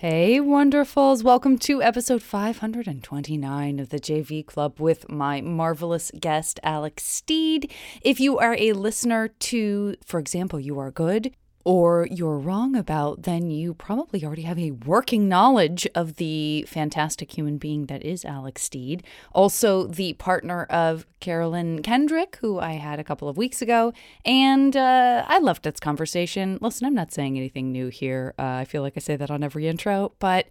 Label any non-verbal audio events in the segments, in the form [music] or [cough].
Hey, wonderfuls. Welcome to episode 529 of the JV Club with my marvelous guest, Alex Steed. If you are a listener to, for example, You Are Good, or you're wrong about, then you probably already have a working knowledge of the fantastic human being that is Alex Steed. Also, the partner of Carolyn Kendrick, who I had a couple of weeks ago. And uh, I loved this conversation. Listen, I'm not saying anything new here. Uh, I feel like I say that on every intro, but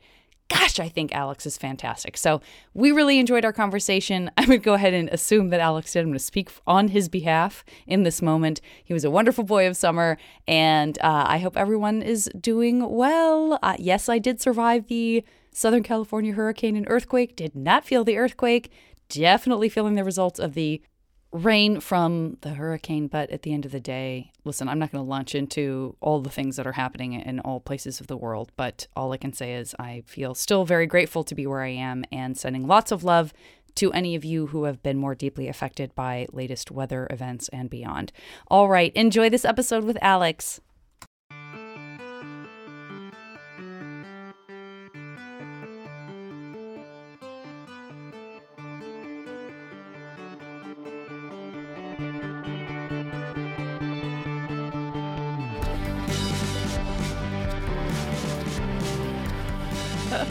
gosh, I think Alex is fantastic. So we really enjoyed our conversation. [laughs] I would go ahead and assume that Alex did. I'm going to speak on his behalf in this moment. He was a wonderful boy of summer, and uh, I hope everyone is doing well. Uh, yes, I did survive the Southern California hurricane and earthquake, did not feel the earthquake. Definitely feeling the results of the rain from the hurricane, but at the end of the day, listen, I'm not going to launch into all the things that are happening in all places of the world, but all I can say is I feel still very grateful to be where I am and sending lots of love to any of you who have been more deeply affected by latest weather events and beyond. All right, enjoy this episode with Alex.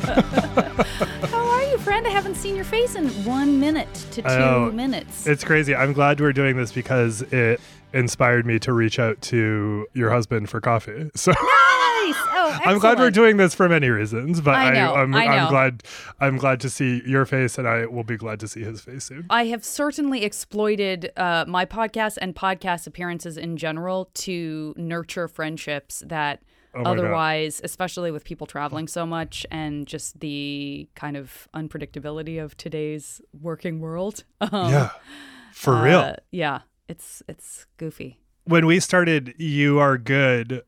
[laughs] How are you, friend? I haven't seen your face in one minute to two minutes. It's crazy. I'm glad we're doing this because it inspired me to reach out to your husband for coffee. [laughs] So nice. Oh, [laughs] I'm glad we're doing this for many reasons, but I am I know. I'm glad I'm glad to see your face, and I will be glad to see his face soon. I have certainly exploited uh, my podcast and podcast appearances in general to nurture friendships that Oh my God. otherwise, especially with people traveling so much and just the kind of unpredictability of today's working world. [laughs] Um, yeah, for uh, real. Yeah, it's it's goofy. When we started, you are good.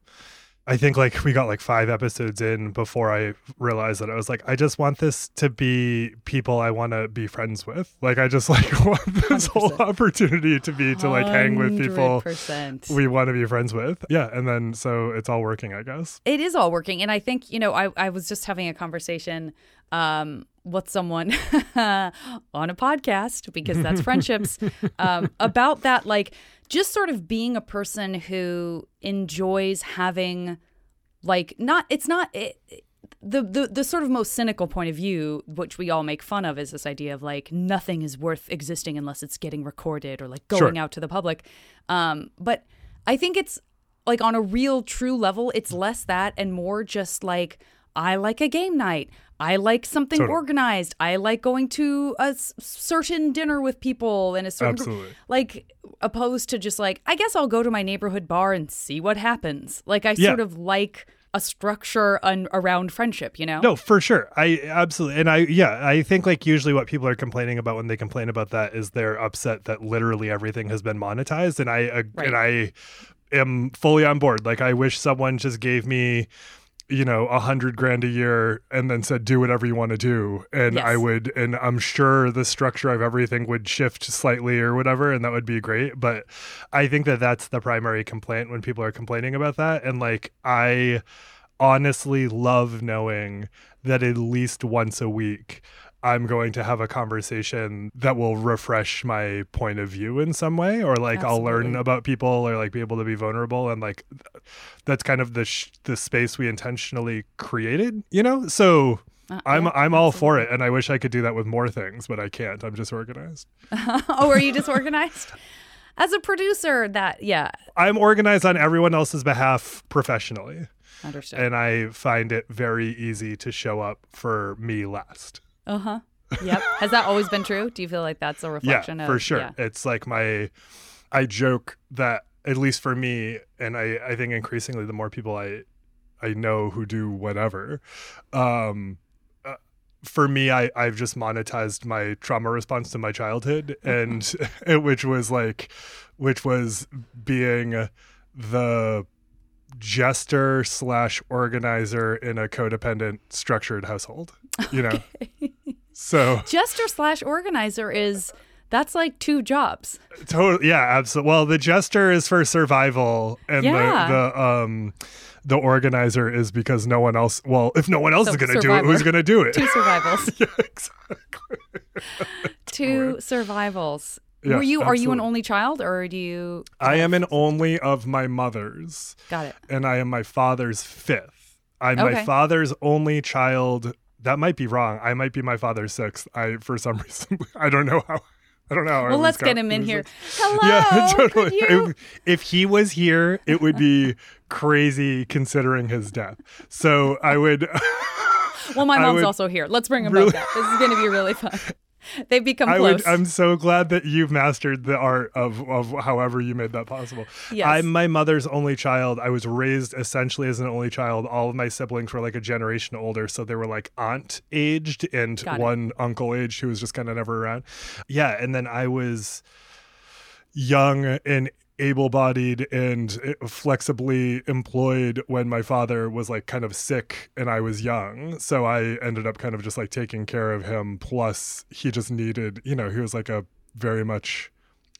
I think like we got like five episodes in before I realized that I was like, I just want this to be people I want to be friends with. Like, I just [laughs] like want this whole 100%. opportunity to be to like hang with people 100%. we want to be friends with. Yeah. And then so it's all working, I guess. It is all working. And I think, you know, I, I was just having a conversation um, with someone [laughs] on a podcast because that's [laughs] friendships um, about that, like just sort of being a person who enjoys having, like, not, it's not, it, the, the the sort of most cynical point of view, which we all make fun of, is this idea of like nothing is worth existing unless it's getting recorded or like going Sure. out to the public. Um, but I think it's like on a real true level, it's less that and more just like I like a game night. I like something Totally. organized. I like going to a s- certain dinner with people in a certain group. Absolutely. like opposed to just like I guess I'll go to my neighborhood bar and see what happens. Like I Yeah. sort of like a structure un- around friendship, you know? No, for sure. I absolutely. And I, yeah, I think like usually what people are complaining about when they complain about that is they're upset that literally everything has been monetized. And I, uh, Right. and I am fully on board. Like, I wish someone just gave me, you know, a hundred grand a year and then said, do whatever you want to do. And Yes. I would, and I'm sure the structure of everything would shift slightly or whatever. And that would be great. But I think that that's the primary complaint when people are complaining about that. And like, I honestly love knowing that at least once a week, I'm going to have a conversation that will refresh my point of view in some way, or like I'll learn about people, or like be able to be vulnerable, and like th- that's kind of the sh- the space we intentionally created, you know. So Uh, I'm yeah, I'm all for it, and I wish I could do that with more things, but I can't. I'm just organized. [laughs] oh, are you disorganized? As a producer, that yeah, I'm organized on everyone else's behalf professionally, understood. and I find it very easy to show up for me last. Uh huh. Yep. Has that always been true? Do you feel like that's a reflection yeah, of for sure. Yeah. It's like my, I joke that at least for me, and I, I think increasingly the more people I, I know who do whatever, um, uh, for me, I, I've just monetized my trauma response to my childhood, and [laughs] which was like, which was being the jester slash organizer in a codependent structured household. You know, [laughs] so Jester slash organizer is that's like two jobs. Totally, yeah, absolutely. Well, the jester is for survival, and Yeah. the the um the organizer is because no one else. Well, if no one else So is going to do it, who's going to do it? Two survivals. [laughs] yeah, exactly. Two survivals. Yeah, Were you? Are you an only child, or do you? I am an only of my mothers, Got it. and I am my father's fifth. I'm Okay. my father's only child. That might be wrong. I might be my father's sixth. I for some [laughs] reason I don't know how. I don't know. How Well, let's get him in here. like- Hello. Yeah, [laughs] totally. If, if he was here, it would be [laughs] crazy considering his death. So I would. Well, my mom's would also here. Let's bring him really- both up. This is going to be really fun. [laughs] They've become I close. would. I'm so glad that you've mastered the art of of however you made that possible. Yes. I'm my mother's only child. I was raised essentially as an only child. All of my siblings were like a generation older, so they were like aunt aged and one uncle aged who was just kind of never around. Yeah, and then I was young and able-bodied and uh, flexibly employed when my father was like kind of sick and I was young. So I ended up kind of just like taking care of him plus he just needed, you know, he was like a very much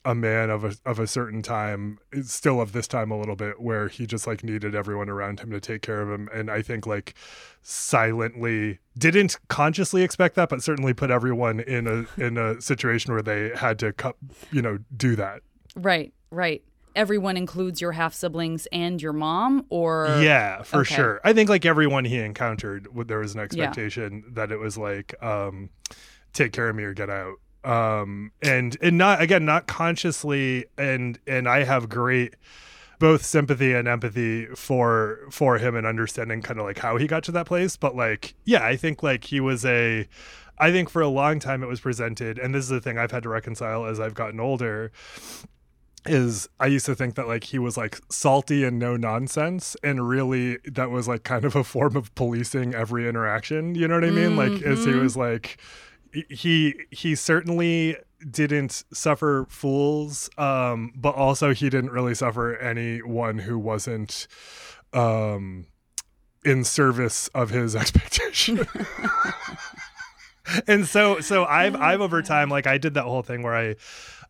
a man of a of a certain time, still of this time a little bit where he just like needed everyone around him to take care of him and I think like silently didn't consciously expect that but certainly put everyone in a in a situation where they had to you know, do that. right. Right. Everyone includes your half siblings and your mom, or yeah for okay. sure i think like everyone he encountered there was an Yeah. expectation that it was like um take care of me or get out um and and not again not consciously and and i have great both sympathy and empathy for for him and understanding kind of like how he got to that place but like yeah i think like he was a i think for a long time it was presented and this is the thing i've had to reconcile as i've gotten older is I used to think that like he was like salty and no nonsense and really that was like kind of a form of policing every interaction, you know what I mean? Like as he Mhm. was like he he certainly didn't suffer fools um but also he didn't really suffer anyone who wasn't um in service of his [laughs] expectation. [laughs] and so so I've I've over time like I did that whole thing where I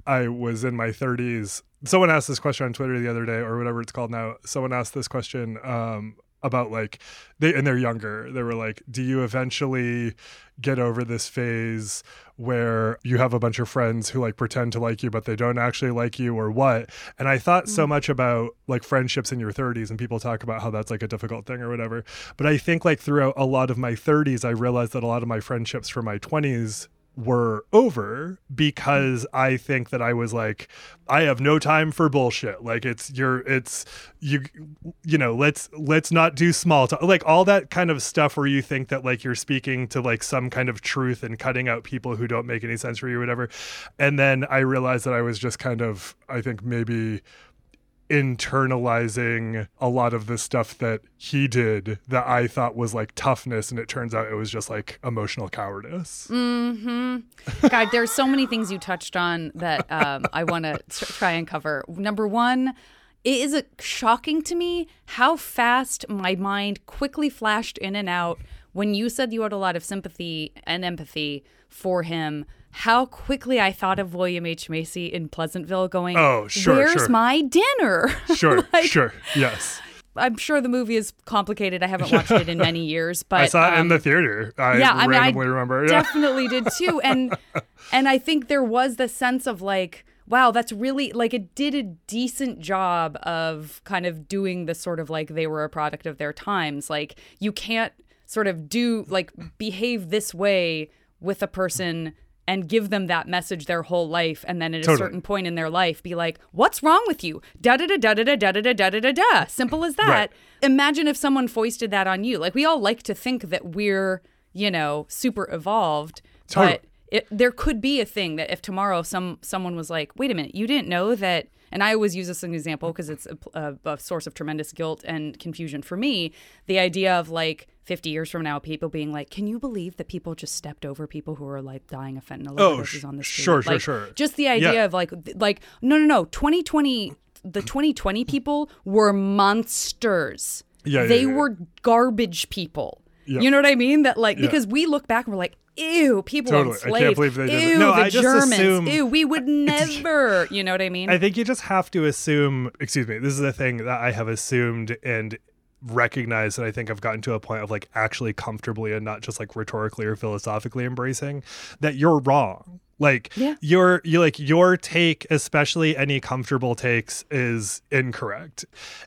I was in my 30s. Someone asked this question on Twitter the other day or whatever it's called now. Someone asked this question um about like they and they're younger. They were like, "Do you eventually get over this phase where you have a bunch of friends who like pretend to like you but they don't actually like you or what?" And I thought so much about like friendships in your 30s and people talk about how that's like a difficult thing or whatever. But I think like throughout a lot of my 30s I realized that a lot of my friendships from my 20s were over because I think that I was like, I have no time for bullshit. Like it's you're it's you you know, let's let's not do small talk. Like all that kind of stuff where you think that like you're speaking to like some kind of truth and cutting out people who don't make any sense for you whatever. And then I realized that I was just kind of I think maybe internalizing a lot of the stuff that he did that I thought was like toughness and it turns out it was just like emotional cowardice. hmm God, there's so many things you touched on that um, I want to try and cover. Number one, it is shocking to me how fast my mind quickly flashed in and out when you said you had a lot of sympathy and empathy for him. How quickly I thought of William H. Macy in Pleasantville going, Oh, sure, Where's sure. my dinner? [laughs] Sure, Like, sure. Yes. I'm sure the movie is complicated. I haven't watched it in [laughs] many years, but I saw it in um, the theater. I yeah, I mean, I remember. Yeah. definitely did [laughs] too. And and I think there was the sense of like, wow, that's really like it did a decent job of kind of doing the sort of like they were a product of their times. Like you can't sort of do like behave this way with a person and give them that message their whole life and then at a certain point in their life be like what's wrong with you da da da da da da da da da da da da simple as that Right. imagine if someone foisted that on you like we all like to think that we're you know super evolved Totally. but it, there could be a thing that if tomorrow some someone was like wait a minute you didn't know that and i always use this as an example because it's a, a, a source of tremendous guilt and confusion for me the idea of like 50 years from now people being like can you believe that people just stepped over people who are like dying of fentanyl Oh, overdoses on the street? sure, sure, Like, sure. just the idea Yeah. of like like no no no. 2020 the 2020 people were monsters. Yeah, they yeah, yeah. were garbage people. Yeah. you know what i mean? That like because we look back and we're like ew people Totally. I can't enslaved. believe they did ew No, the I just germans. assume- ew we would [laughs] never. You know what i mean? I think you just have to assume, excuse me, this is the thing that I have assumed and recognize that I think I've gotten to a point of like actually comfortably and not just like rhetorically or philosophically embracing that you're wrong. Like Yeah. your you like your take, especially any comfortable takes, is incorrect.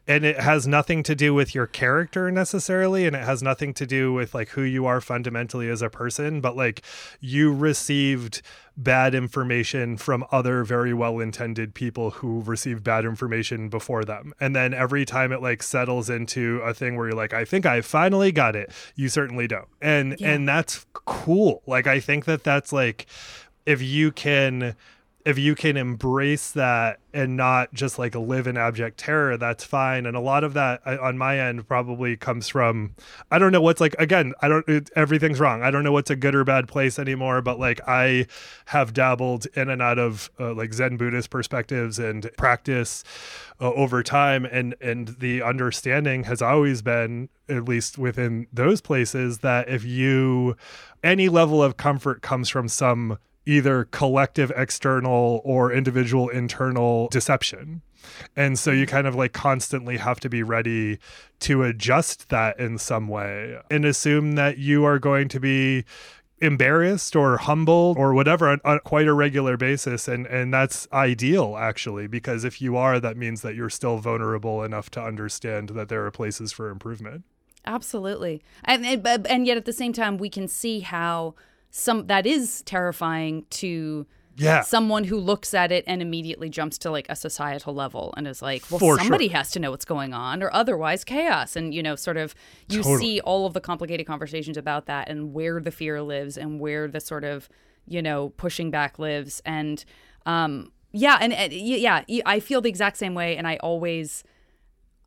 And it has nothing to do with your character necessarily, and it has nothing to do with like who you are fundamentally as a person, but like you received bad information from other very well intended people who received bad information before them. And then every time it like settles into a thing where you're like, I think I finally got it, you certainly don't. And Yeah. and that's cool. Like I think that that's like if you can if you can embrace that and not just like live in abject terror that's fine. And a lot of that uh, on my end probably comes from i don't know what's like again i don't it, everything's wrong. I don't know what's a good or bad place anymore but like i have dabbled in and out of uh, like zen buddhist perspectives and practice uh, over time. And and the understanding has always been at least within those places that if you any level of comfort comes from some either collective external or individual internal deception. And so you mm. kind of like constantly have to be ready to adjust that in some way and assume that you are going to be embarrassed or humbled or whatever on, on quite a regular basis and and that's ideal actually because if you are that means that you're still vulnerable enough to understand that there are places for improvement Absolutely. And, and and yet at the same time we can see how some that is terrifying to yeah someone who looks at it and immediately jumps to like a societal level and is like, well, For somebody sure. has to know what's going on or otherwise chaos. And, you know, sort of you Totally. see all of the complicated conversations about that and where the fear lives and where the sort of, you know, pushing back lives. And, um, yeah, and, and yeah, I feel the exact same way. And I always,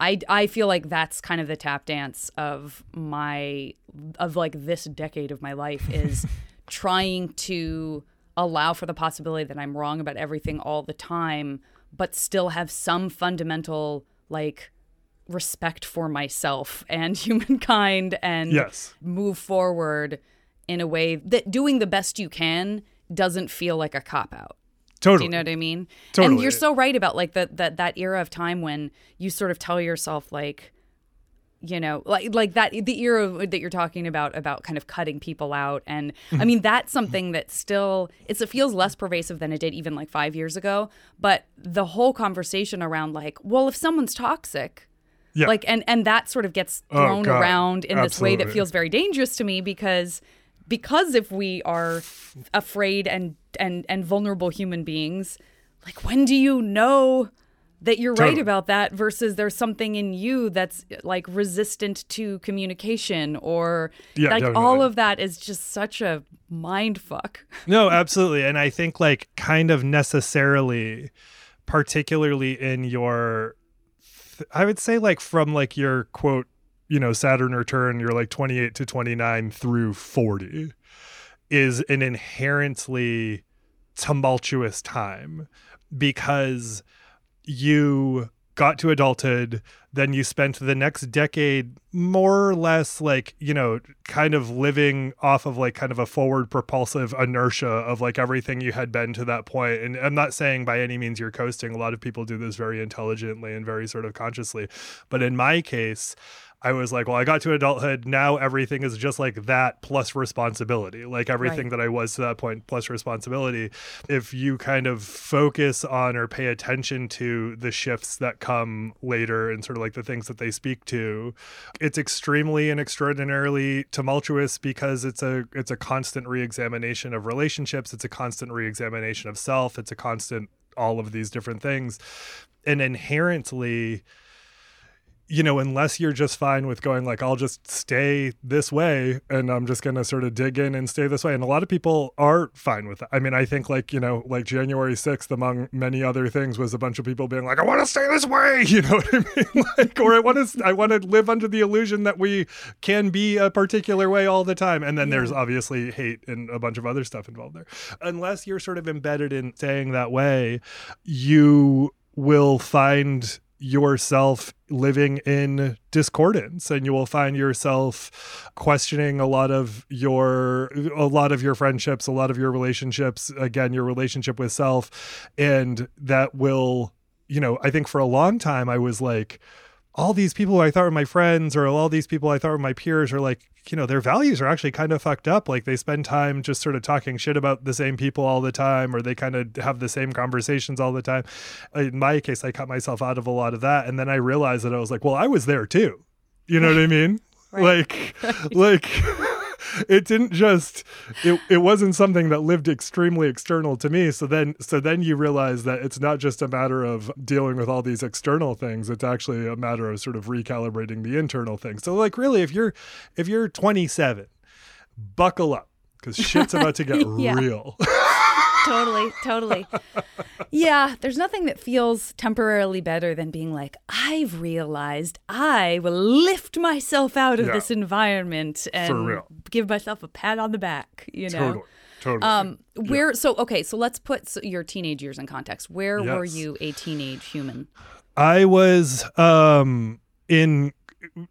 I, I feel like that's kind of the tap dance of my of like this decade of my life is [laughs] trying to allow for the possibility that I'm wrong about everything all the time, but still have some fundamental like respect for myself and [laughs] humankind and yes move forward in a way that doing the best you can doesn't feel like a cop out. totally Do you know what I mean? Totally. And you're so right about like that that that era of time when you sort of tell yourself like you know like like that the era that you're talking about about kind of cutting people out and i mean that's something that still it's it feels less pervasive than it did even like 5 years ago but the whole conversation around like well if someone's toxic Yeah. like and and that sort of gets Oh, thrown God. around in this way that feels very dangerous to me because because if we are afraid and and and vulnerable human beings like when do you know that you're right about that versus there's something in you that's like resistant to communication or Yeah, like definitely. all of that is just such a mind fuck [laughs] No, absolutely. And I think like kind of necessarily particularly in your I would say like from like your quote, you know, Saturn return, you're like 28 to 29 through 40 is an inherently tumultuous time because you got to adulthood then you spent the next decade more or less like you know kind of living off of like kind of a forward propulsive inertia of like everything you had been to that point. And i'm not saying by any means you're coasting. A lot of people do this very intelligently and very sort of consciously. But in my case I was like, well, I got to adulthood. Now everything is just like that plus responsibility, like everything Right. that I was to that point plus responsibility. If you kind of focus on or pay attention to the shifts that come later and sort of like the things that they speak to, it's extremely and extraordinarily tumultuous because it's a it's a constant reexamination of relationships. It's a constant reexamination of self. It's a constant all of these different things, and inherently you know, unless you're just fine with going like, I'll just stay this way and I'm just going to sort of dig in and stay this way. And a lot of people are fine with that. I mean, I think like, you know, like January 6th, among many other things, was a bunch of people being like, I want to stay this way. [laughs] You know what I mean? [laughs] like, or I want to, I want to live under the illusion that we can be a particular way all the time. And then there's obviously hate and a bunch of other stuff involved there. Unless you're sort of embedded in staying that way, you will find yourself living in discordance and you will find yourself questioning a lot of your a lot of your friendships a lot of your relationships again your relationship with self. And that will you know i think for a long time i was like all these people who I thought were my friends or all these people I thought were my peers are like, you know, their values are actually kind of fucked up. Like they spend time just sort of talking shit about the same people all the time or they kind of have the same conversations all the time. In my case, I cut myself out of a lot of that. And then I realized that I was like, well, I was there too. You know what I mean? [laughs] Right. Like, [laughs] like [laughs] it didn't just it, it wasn't something that lived extremely external to me. So then so then you realize that it's not just a matter of dealing with all these external things. It's actually a matter of sort of recalibrating the internal things so like really if you're if you're 27 buckle up because shit's about to get [laughs] real [laughs] totally, totally. Yeah, there's nothing that feels temporarily better than being like, I've realized I will lift myself out of yeah. this environment and give myself a pat on the back, you know? Totally. Totally. Um, where, yeah. so, okay, so let's put your teenage years in context. Where yes. were you a teenage human? I was um, in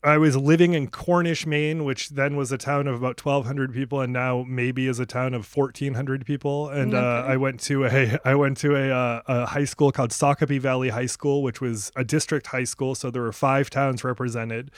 I was living in Cornish, Maine, which then was a town of about 1,200 people, and now maybe is a town of 1,400 people. And uh, okay. uh, I went to a [laughs] I went to a, uh, a high school called Sacopee Valley High School, which was a district high school. So there were five towns represented.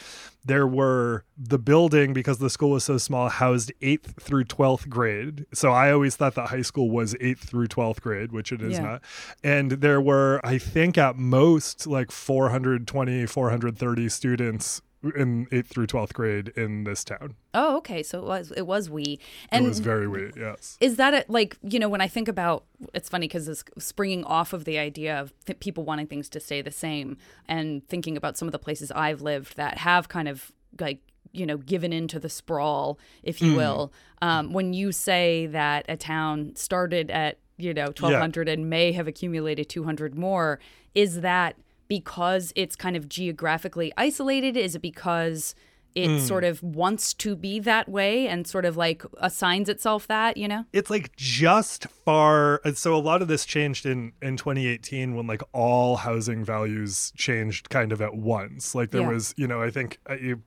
There were the building because the school was so small housed eighth through 12th grade. So I always thought that high school was eighth through 12th grade, which it is yeah. not. And there were, I think, at most like 420, 430 students in 8th through 12th grade in this town. Oh, okay. So it was it was we. And it was very we, yes. Is that it like, you know, when I think about it's funny cuz it's springing off of the idea of th- people wanting things to stay the same and thinking about some of the places I've lived that have kind of like you know given into the sprawl if you mm. will um, when you say that a town started at you know 1200 yeah. and may have accumulated 200 more is that because it's kind of geographically isolated? Is it because it mm. sort of wants to be that way and sort of like assigns itself that, you know? It's like just far. So a lot of this changed in in 2018 when like all housing values changed kind of at once. Like there yeah. was, you know, I think uh, you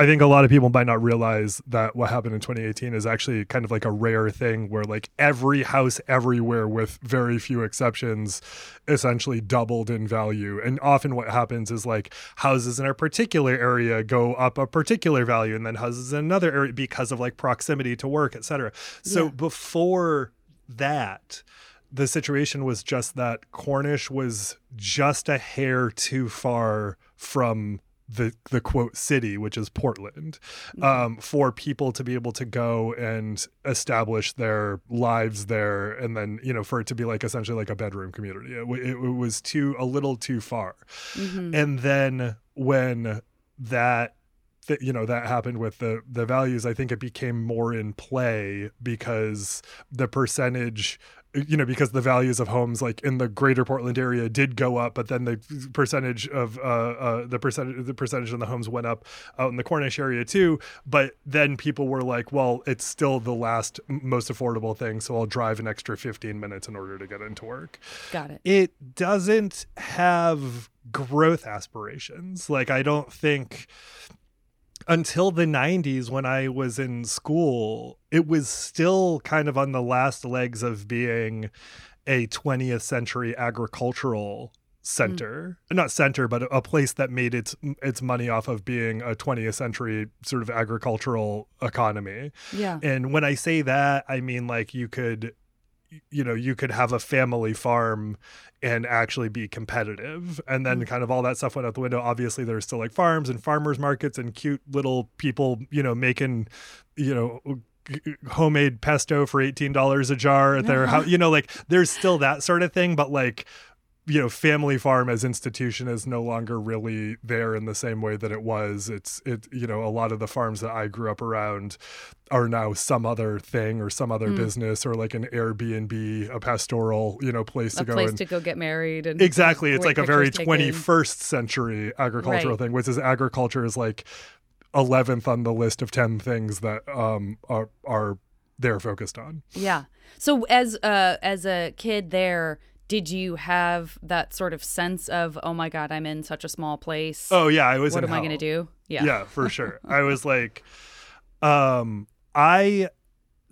I think a lot of people might not realize that what happened in 2018 is actually kind of like a rare thing where like every house everywhere with very few exceptions essentially doubled in value. And often what happens is like houses in a particular area go up a particular value and then houses in another area because of like proximity to work, et cetera. So yeah. before that, the situation was just that Cornish was just a hair too far from the the quote city, which is Portland, mm-hmm. um, for people to be able to go and establish their lives there, and then you know for it to be like essentially like a bedroom community. It, it, it was too a little too far, mm-hmm. and then when that that you know that happened with the the values i think it became more in play because the percentage you know because the values of homes like in the greater portland area did go up but then the percentage of uh, uh, the percentage the percentage of the homes went up out in the cornish area too. But then people were like well it's still the last most affordable thing so i'll drive an extra 15 minutes in order to get into work. Got it. It doesn't have growth aspirations. Like i don't think until the 90s when I was in school, it was still kind of on the last legs of being a 20th century agricultural center. Mm. not center but a place that made its its money off of being a 20th century sort of agricultural economy. Yeah. And when i say that i mean like you could you know you could have a family farm and actually be competitive. And then mm. kind of all that stuff went out the window. Obviously there's still like farms and farmers markets and cute little people you know making you know homemade pesto for $18 a jar at their house you know like there's still that sort of thing. But like you know family farm as institution is no longer really there in the same way that it was. It's it you know a lot of the farms that i grew up around are now some other thing or some other mm. business or like an airbnb a pastoral you know place a to go place and, to go get married and exactly. It's like a very 21st century agricultural right. thing which is agriculture is like 11th on the list of 10 things that um are are they're focused on. Yeah. So as uh as a kid there did you have that sort of sense of oh my god i'm in such a small place oh yeah i was what am hell. i going to do yeah yeah for [laughs] sure i was like um i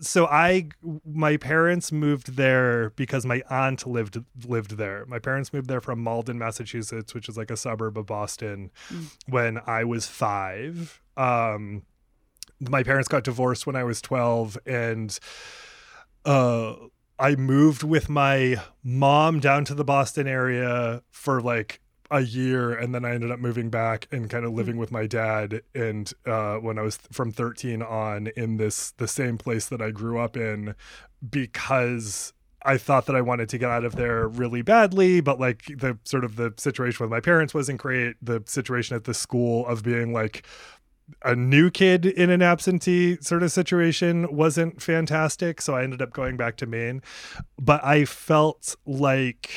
so I my parents moved there because my aunt lived lived there. My parents moved there from Malden, Massachusetts, which is like a suburb of Boston, mm. when I was 5. Um my parents got divorced when I was 12 and uh I moved with my mom down to the Boston area for like a year and then I ended up moving back and kind of hmm. living with my dad and uh, when I was from 13 on in this the same place that I grew up in because I thought that I wanted to get out of there really badly, but like the sort of the situation with my parents wasn't great. The situation at the school of being like a new kid in an absentee sort of situation wasn't fantastic. So I ended up going back to Maine. But I felt like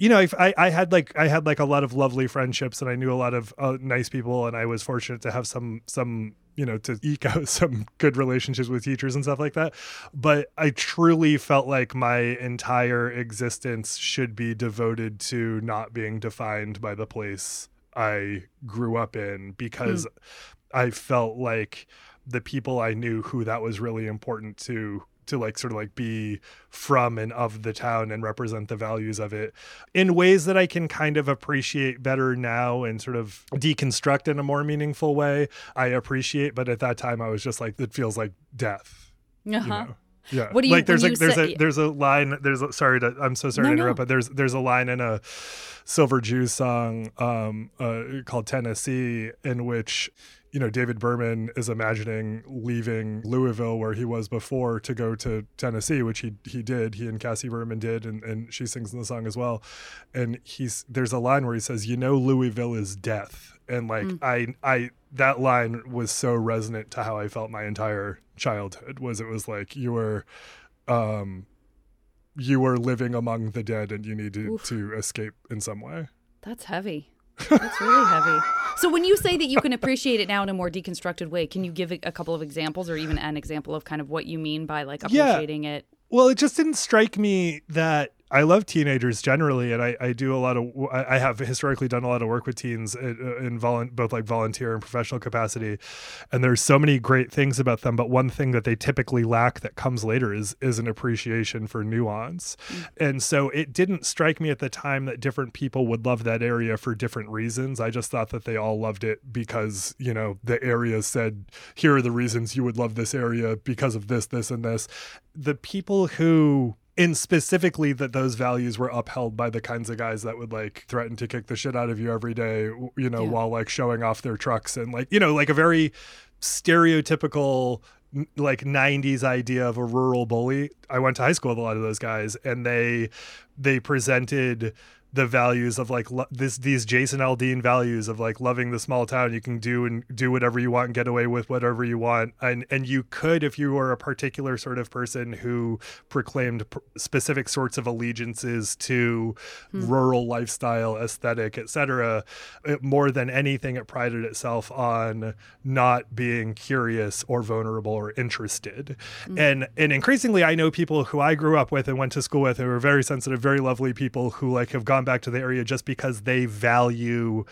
you know, I, I had like I had like a lot of lovely friendships, and I knew a lot of uh, nice people, and I was fortunate to have some some you know to eke out [laughs] some good relationships with teachers and stuff like that. But I truly felt like my entire existence should be devoted to not being defined by the place I grew up in because mm. I felt like the people I knew who that was really important to to like sort of like be from and of the town and represent the values of it in ways that I can kind of appreciate better now and sort of deconstruct in a more meaningful way. I appreciate, but at that time I was just like, it feels like death. Uh-huh. You know? Yeah. What do you like? There's a there's say, a there's a line. There's a, sorry to I'm so sorry no, to interrupt, no. but there's there's a line in a Silver Jews song um, uh, called Tennessee in which you know, David Berman is imagining leaving Louisville where he was before to go to Tennessee, which he he did. He and Cassie Berman did, and, and she sings in the song as well. And he's there's a line where he says, "You know, Louisville is death," and like mm. I I that line was so resonant to how I felt my entire childhood. Was it was like you were, um, you were living among the dead, and you needed Oof. to escape in some way. That's heavy. That's really heavy. So when you say that you can appreciate it now in a more deconstructed way, can you give a, a couple of examples or even an example of kind of what you mean by like appreciating yeah. it? Well, it just didn't strike me that I love teenagers generally, and I, I do a lot of I have historically done a lot of work with teens in, in both like volunteer and professional capacity, and there's so many great things about them. But one thing that they typically lack that comes later is is an appreciation for nuance, mm. and so it didn't strike me at the time that different people would love that area for different reasons. I just thought that they all loved it because you know the area said here are the reasons you would love this area because of this, this, and this. The people who and specifically that those values were upheld by the kinds of guys that would like threaten to kick the shit out of you every day you know yeah. while like showing off their trucks and like you know like a very stereotypical like 90s idea of a rural bully i went to high school with a lot of those guys and they they presented the values of like lo- this these Jason Aldean values of like loving the small town. You can do and do whatever you want and get away with whatever you want. And and you could if you were a particular sort of person who proclaimed pr- specific sorts of allegiances to hmm. rural lifestyle, aesthetic, etc. More than anything, it prided itself on not being curious or vulnerable or interested. Hmm. And and increasingly, I know people who I grew up with and went to school with who are very sensitive, very lovely people who like have gone gone back to the area just because they value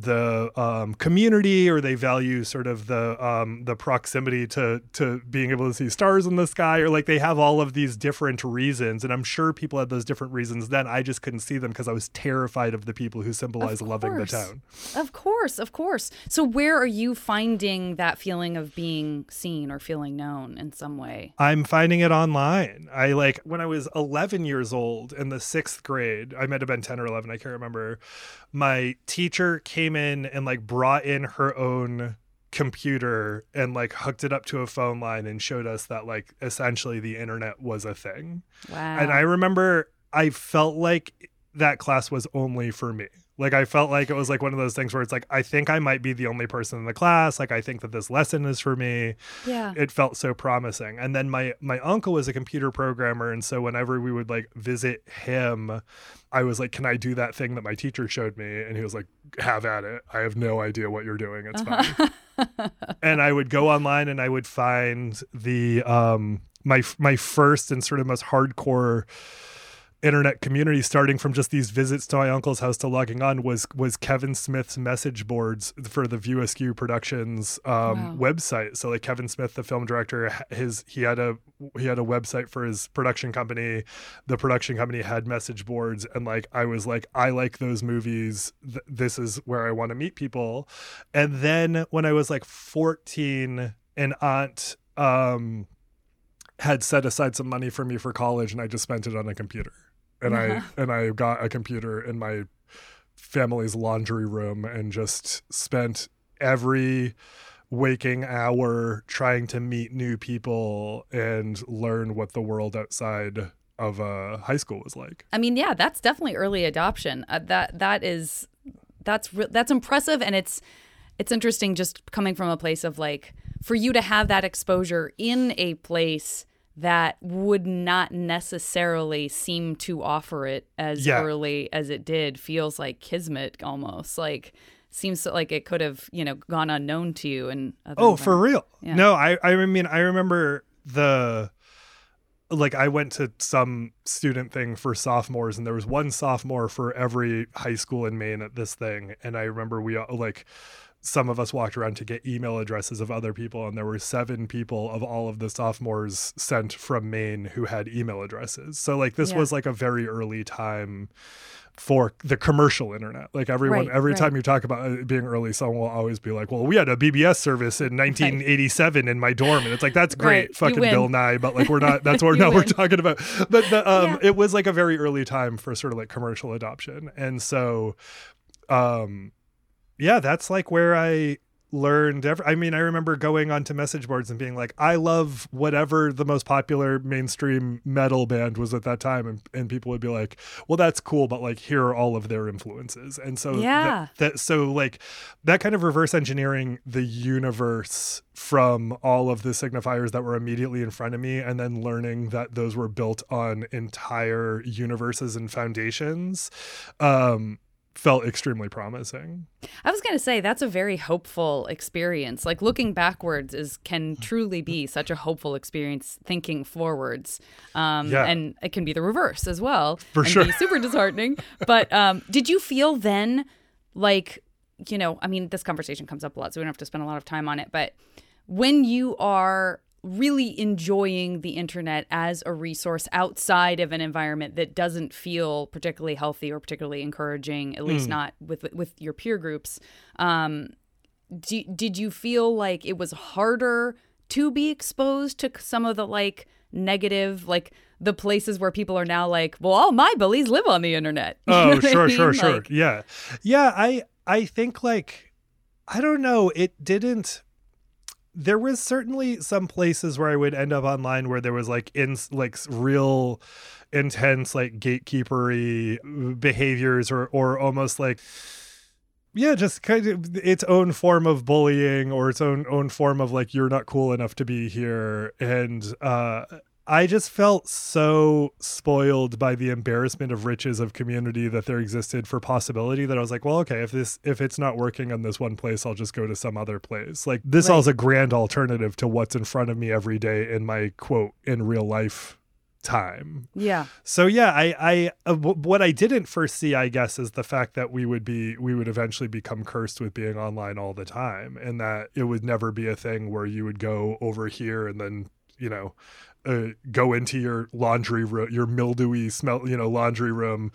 the um, community or they value sort of the um, the proximity to to being able to see stars in the sky or like they have all of these different reasons and I'm sure people had those different reasons then I just couldn't see them because I was terrified of the people who symbolize loving the town. Of course, of course. So where are you finding that feeling of being seen or feeling known in some way? I'm finding it online. I like when I was 11 years old in the 6th grade, I might have been 10 or 11, I can't remember. My teacher came in and like brought in her own computer and like hooked it up to a phone line and showed us that like essentially the internet was a thing. Wow. And I remember I felt like that class was only for me. Like I felt like it was like one of those things where it's like I think I might be the only person in the class. Like I think that this lesson is for me. Yeah. It felt so promising. And then my my uncle was a computer programmer and so whenever we would like visit him, I was like, "Can I do that thing that my teacher showed me?" And he was like, "Have at it. I have no idea what you're doing. It's uh-huh. fine." [laughs] and I would go online and I would find the um my my first and sort of most hardcore internet community starting from just these visits to my uncle's house to logging on was was Kevin Smith's message boards for the View Askew Productions um, wow. website. So like Kevin Smith, the film director, his he had a he had a website for his production company. The production company had message boards, and like I was like I like those movies. Th- this is where I want to meet people. And then when I was like fourteen, an aunt um had set aside some money for me for college and I just spent it on a computer and uh-huh. I [laughs] and I got a computer in my family's laundry room and just spent every waking hour trying to meet new people and learn what the world outside of uh, high school was like. I mean, yeah, that's definitely early adoption. Uh, that that is that's re- that's impressive and it's it's interesting just coming from a place of like for you to have that exposure in a place that would not necessarily seem to offer it as yeah. early as it did feels like kismet almost like seems like it could have you know gone unknown to you and oh for real yeah. no i i mean i remember the like i went to some student thing for sophomores and there was one sophomore for every high school in maine at this thing and i remember we all like some of us walked around to get email addresses of other people, and there were seven people of all of the sophomores sent from Maine who had email addresses. So, like, this yeah. was like a very early time for the commercial internet. Like everyone, right, every right. time you talk about being early, someone will always be like, "Well, we had a BBS service in 1987 right. in my dorm," and it's like that's great, fucking Bill Nye, but like we're not. That's [laughs] what now we're talking about. But the, um, yeah. it was like a very early time for sort of like commercial adoption, and so, um, yeah, that's like where I learned every, I mean, I remember going onto message boards and being like, I love whatever the most popular mainstream metal band was at that time. And, and people would be like, well, that's cool, but like, here are all of their influences. And so, yeah. that, that so like that kind of reverse engineering the universe from all of the signifiers that were immediately in front of me and then learning that those were built on entire universes and foundations um felt extremely promising. I was going to say that's a very hopeful experience. Like looking backwards is can truly be such a hopeful experience thinking forwards. Um, yeah. and it can be the reverse as well. For and sure. Be super disheartening. but um, did you feel then like, you know, I mean, this conversation comes up a lot, so we don't have to spend a lot of time on it, but when you are really enjoying the internet as a resource outside of an environment that doesn't feel particularly healthy or particularly encouraging, at least mm. not with with your peer groups. Um, do, did you feel like it was harder to be exposed to some of the like negative, like the places where people are now like, well, all my bullies live on the internet. [laughs] You oh, sure, I mean? sure, sure. Like, yeah, yeah. I I think like I don't know. It didn't there was certainly some places where I would end up online where there was like in like real intense like gatekeepery behaviors or or almost like yeah just kind of its own form of bullying or its own own form of like you're not cool enough to be here. And uh I just felt so spoiled by the embarrassment of riches of community that there existed for possibility that I was like, well, okay, if this if it's not working on this one place, I'll just go to some other place. Like this right. all is a grand alternative to what's in front of me every day in my quote in real life time. Yeah. So yeah, I I uh, w- what I didn't foresee, I guess, is the fact that we would be we would eventually become cursed with being online all the time, and that it would never be a thing where you would go over here and then you know uh, go into your laundry room, your mildewy smell, you know, laundry room,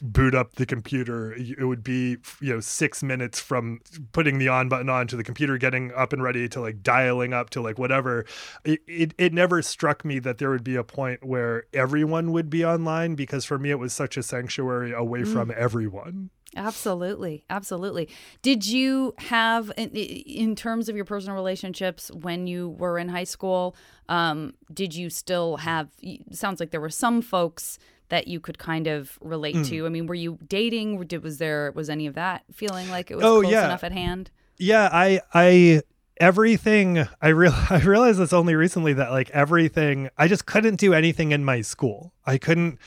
boot up the computer. It would be, you know, six minutes from putting the on button on to the computer getting up and ready to like dialing up to like whatever. It, it, it never struck me that there would be a point where everyone would be online because for me it was such a sanctuary away mm. from everyone. Absolutely. Absolutely. Did you have, in, in, terms of your personal relationships when you were in high school, um, did you still have, sounds like there were some folks that you could kind of relate mm. to. I mean, were you dating? Did, was there, was any of that feeling like it was oh, close yeah. enough at hand? Yeah. I, I, everything I real [laughs] I realized this only recently that like everything I just couldn't do anything in my school. I couldn't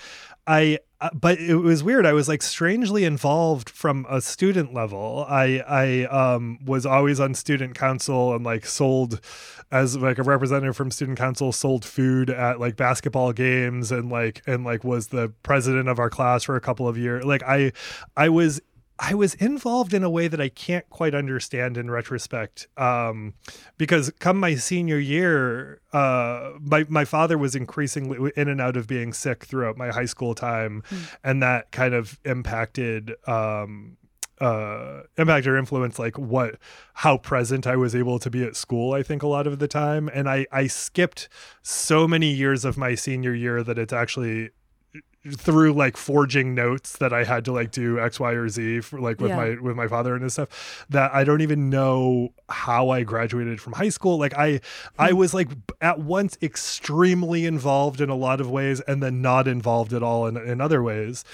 I uh, but it was weird. I was like strangely involved from a student level. I I um was always on student council and like sold as like a representative from student council sold food at like basketball games and like and like was the president of our class for a couple of years. Like I I was I was involved in a way that I can't quite understand in retrospect. Um, because come my senior year, uh, my my father was increasingly in and out of being sick throughout my high school time, mm. and that kind of impacted um, uh, impact or influence like what how present I was able to be at school I think a lot of the time and I I skipped so many years of my senior year that it's actually through like forging notes that I had to like do X, Y, or Z for like with yeah. my with my father and his stuff that I don't even know how I graduated from high school. Like I I hmm. was like at once extremely involved in a lot of ways and then not involved at all in, in other ways.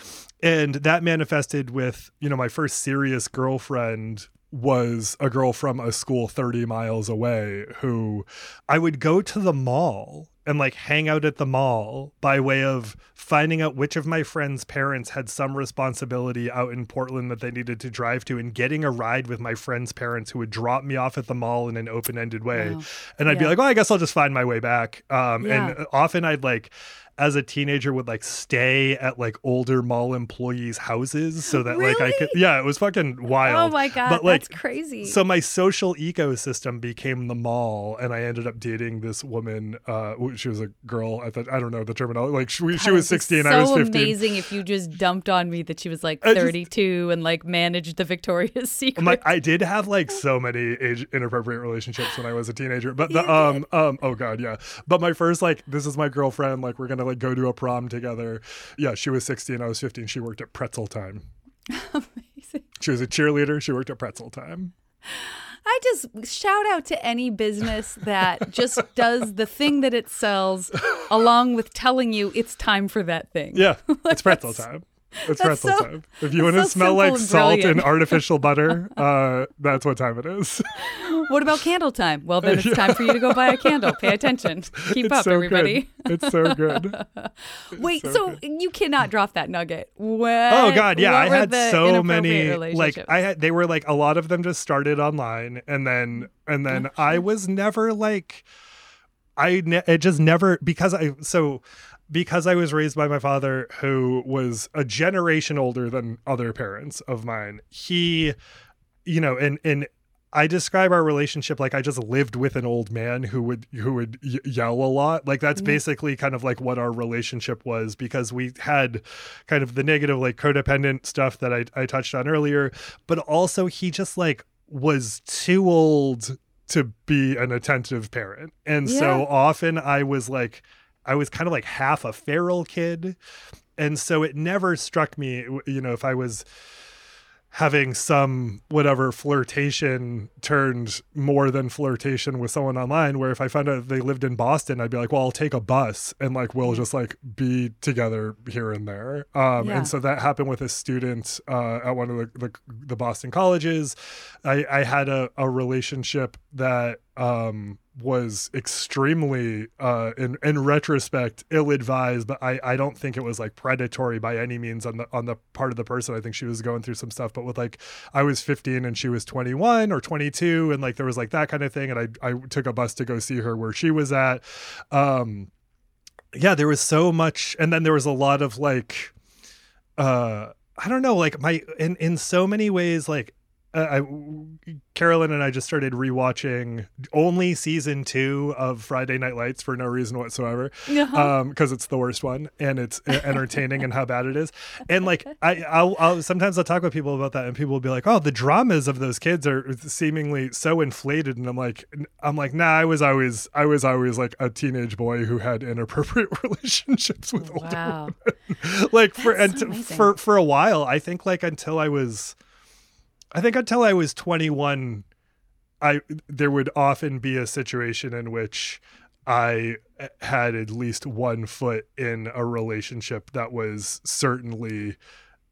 And that manifested with, you know, my first serious girlfriend was a girl from a school 30 miles away who I would go to the mall and like hang out at the mall by way of finding out which of my friends' parents had some responsibility out in Portland that they needed to drive to and getting a ride with my friends' parents who would drop me off at the mall in an open ended way. Wow. And I'd yeah. be like, oh, I guess I'll just find my way back. Um, yeah. And often I'd like, as a teenager would like stay at like older mall employees' houses so that really? like I could yeah, it was fucking wild. Oh my god, but, like, that's crazy. So my social ecosystem became the mall and I ended up dating this woman uh she was a girl I thought I don't know the terminology like she, she was 16 so I was 15. amazing if you just dumped on me that she was like 32 just, and like managed the Victoria's [laughs] Secret. I'm like I did have like so many age inappropriate relationships when I was a teenager but the um um oh god yeah. But my first like this is my girlfriend like we're going to like go to a prom together. Yeah, she was 16, I was 15. She worked at Pretzel Time. [laughs] Amazing. She was a cheerleader. She worked at Pretzel Time. I just shout out to any business that just [laughs] does the thing that it sells along with telling you it's time for that thing. Yeah, [laughs] it's pretzel time. It's pretzel so, time. If you want to so smell like and salt and artificial butter, [laughs] uh, that's what time it is. what about candle time? Well, then it's [laughs] yeah. time for you to go buy a candle. Pay attention. [laughs] Keep it's up, so everybody. Good. It's so good. Wait, so, so you cannot drop that nugget. What, oh God, yeah, I had so many. Like I had, they were like a lot of them just started online, and then and then I was never like. I ne- it just never because I so because I was raised by my father, who was a generation older than other parents of mine, he, you know, and and I describe our relationship like I just lived with an old man who would who would y- yell a lot. Like that's mm-hmm. basically kind of like what our relationship was because we had kind of the negative like codependent stuff that I I touched on earlier, but also he just like was too old to be an attentive parent. And yeah. so often I was like I was kind of like half a feral kid. And so it never struck me, you know, if I was having some whatever flirtation turned more than flirtation with someone online where if i found out they lived in boston i'd be like well i'll take a bus and like we'll just like be together here and there um, yeah. and so that happened with a student uh, at one of the, the, the boston colleges i, I had a, a relationship that um, was extremely uh in in retrospect ill-advised but i i don't think it was like predatory by any means on the on the part of the person. I think she was going through some stuff but with like i was 15 and she was 21 or 22 and like there was like that kind of thing and i i took a bus to go see her where she was at. Um yeah there was so much and then there was a lot of like uh I don't know, like my in in so many ways, like uh, I, Carolyn and I just started rewatching only season two of Friday Night Lights for no reason whatsoever, because uh-huh. um, it's the worst one and it's entertaining and how bad it is. And like I, I'll, I'll, sometimes I'll talk with people about that, and people will be like, "Oh, the dramas of those kids are seemingly so inflated," and I'm like, I'm like, nah, I was always, I was always like a teenage boy who had inappropriate [laughs] relationships with wow. older women. [laughs] like for and so for for a while, I think like until I was I think until I was 21, I there would often be a situation in which I had at least one foot in a relationship that was certainly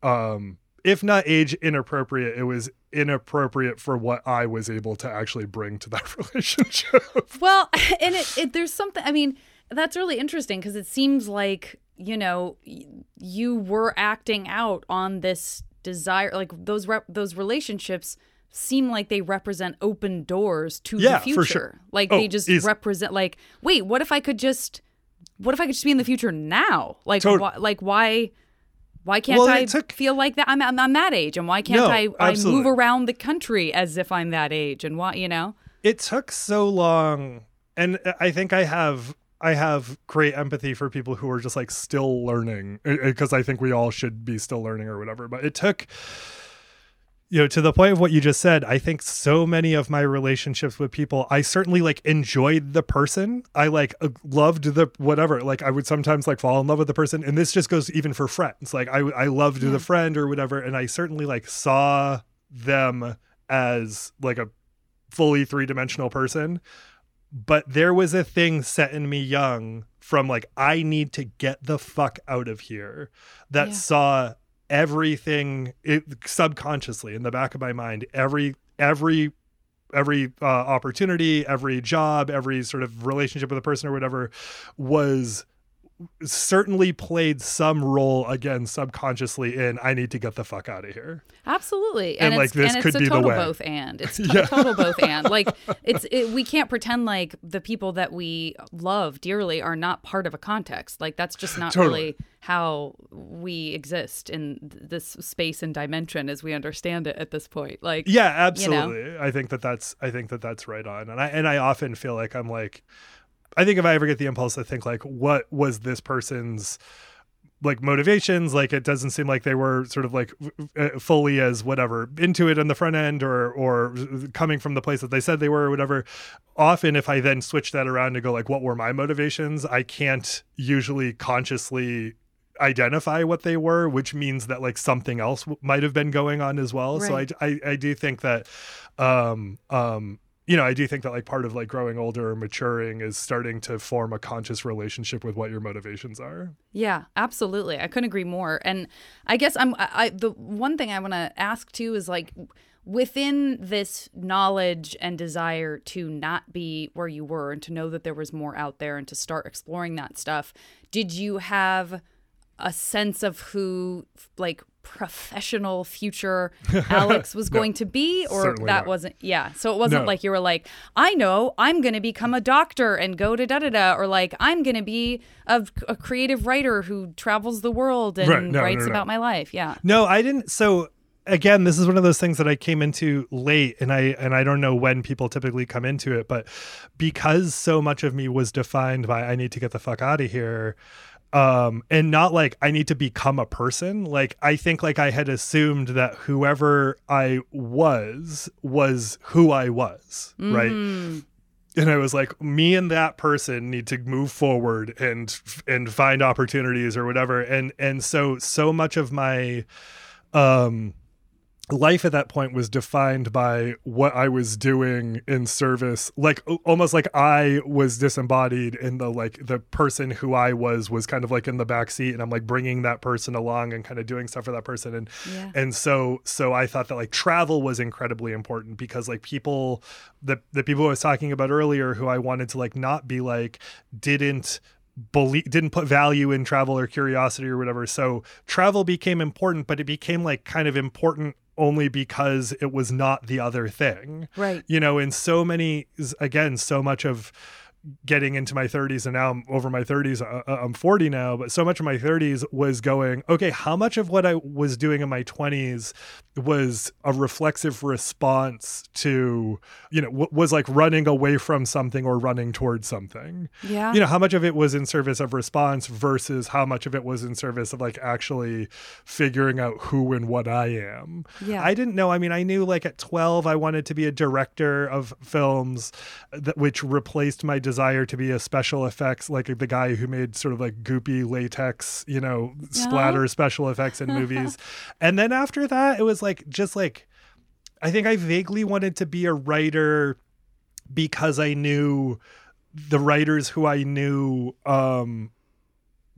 um if not age inappropriate, it was inappropriate for what I was able to actually bring to that [laughs] relationship. Well, [laughs] and it, it there's something I mean, That's really interesting because it seems like, you know, you were acting out on this desire like those those relationships seem like they represent open doors to Yeah, the for future. sure. Like Oh, they just easy. represent like, wait, what if I could just what if I could just be in the future now? Like Tot- why, like why why can't Well, I took- feel like that? I'm, I'm I'm that age, and why can't No, I I move around the country as if I'm that age? And why you know? it took so long and i think i have i have great empathy for people who are just like still learning because i think we all should be still learning or whatever but it took you know to the point of what you just said i think so many of my relationships with people i certainly like enjoyed the person. I like loved the whatever like i would sometimes like fall in love with the person and this just goes even for friends like i i loved the friend or whatever and i certainly like saw them as like a fully three-dimensional person but there was a thing set in me young from like i need to get the fuck out of here that Yeah. saw everything it, subconsciously in the back of my mind every every every uh, opportunity every job every sort of relationship with a person or whatever was certainly played some role again subconsciously in i need to get the fuck out of here Absolutely, And, and, like, this and could it's a be the way. both and. It's [laughs] t- Yeah. total both and. Like [laughs] it's it, we can't pretend like the people that we love dearly are not part of a context. Like that's just not Totally. really how we exist in this space and dimension as we understand it at this point. Like yeah you know? absolutely i think that that's i think that that's right on and i and i often feel like i'm like i think if i ever get the impulse to think like what was this person's like motivations? Like it doesn't seem like they were sort of like uh, fully as whatever into it on the front end or or coming from the place that they said they were or whatever. Often if i then switch that around to go like what were my motivations? I can't usually consciously identify what they were which means that like something else w- might have been going on as well. So I, I i do think that um um you know i do think that like part of like growing older or maturing is starting to form a conscious relationship with what your motivations are Yeah, absolutely. I couldn't agree more. And I guess I'm I, the one thing I want to ask too is like within this knowledge and desire to not be where you were and to know that there was more out there and to start exploring that stuff, did you have a sense of who like professional future [laughs] Alex was going to be or that not. wasn't yeah so it wasn't No. like you were like I know I'm going to become a doctor and go to da da da or like I'm going to be a, a creative writer who travels the world and Right. No, writes no, no. about my life yeah No, I didn't. So again, this is one of those things that I came into late, and I and I don't know when people typically come into it, but because so much of me was defined by I need to get the fuck out of here. Um, and not like I need to become a person. Like I think like I had assumed that whoever I was was who I was, right? Mhm. and I was like, me and that person need to move forward and and find opportunities or whatever. And and so so much of my um life at that point was defined by what I was doing in service. Like almost like I was disembodied in the like the person who I was was kind of like in the back seat and I'm like bringing that person along and kind of doing stuff for that person. And yeah. and so so i thought that like travel was incredibly important because like people the the people i was talking about earlier who i wanted to like not be like didn't believe didn't put value in travel or curiosity or whatever. So travel became important but it became like kind of important only because it was not the other thing. Right. You know in so many again so much of getting into my 30s and now I'm over my 30s uh, uh, I'm 40 now but so much of my 30s was going okay how much of what I was doing in my 20s was a reflexive response to you know w- was like running away from something or running towards something? Yeah. You know how much of it was in service of response versus how much of it was in service of like actually figuring out who and what I am? Yeah. I didn't know. I mean, I knew like at 12 I wanted to be a director of films that which replaced my desire to be a special effects like the guy who made sort of like goopy latex, you know, splatter special effects in movies. [laughs] and then after that it was like just like I think I vaguely wanted to be a writer because I knew the writers who I knew um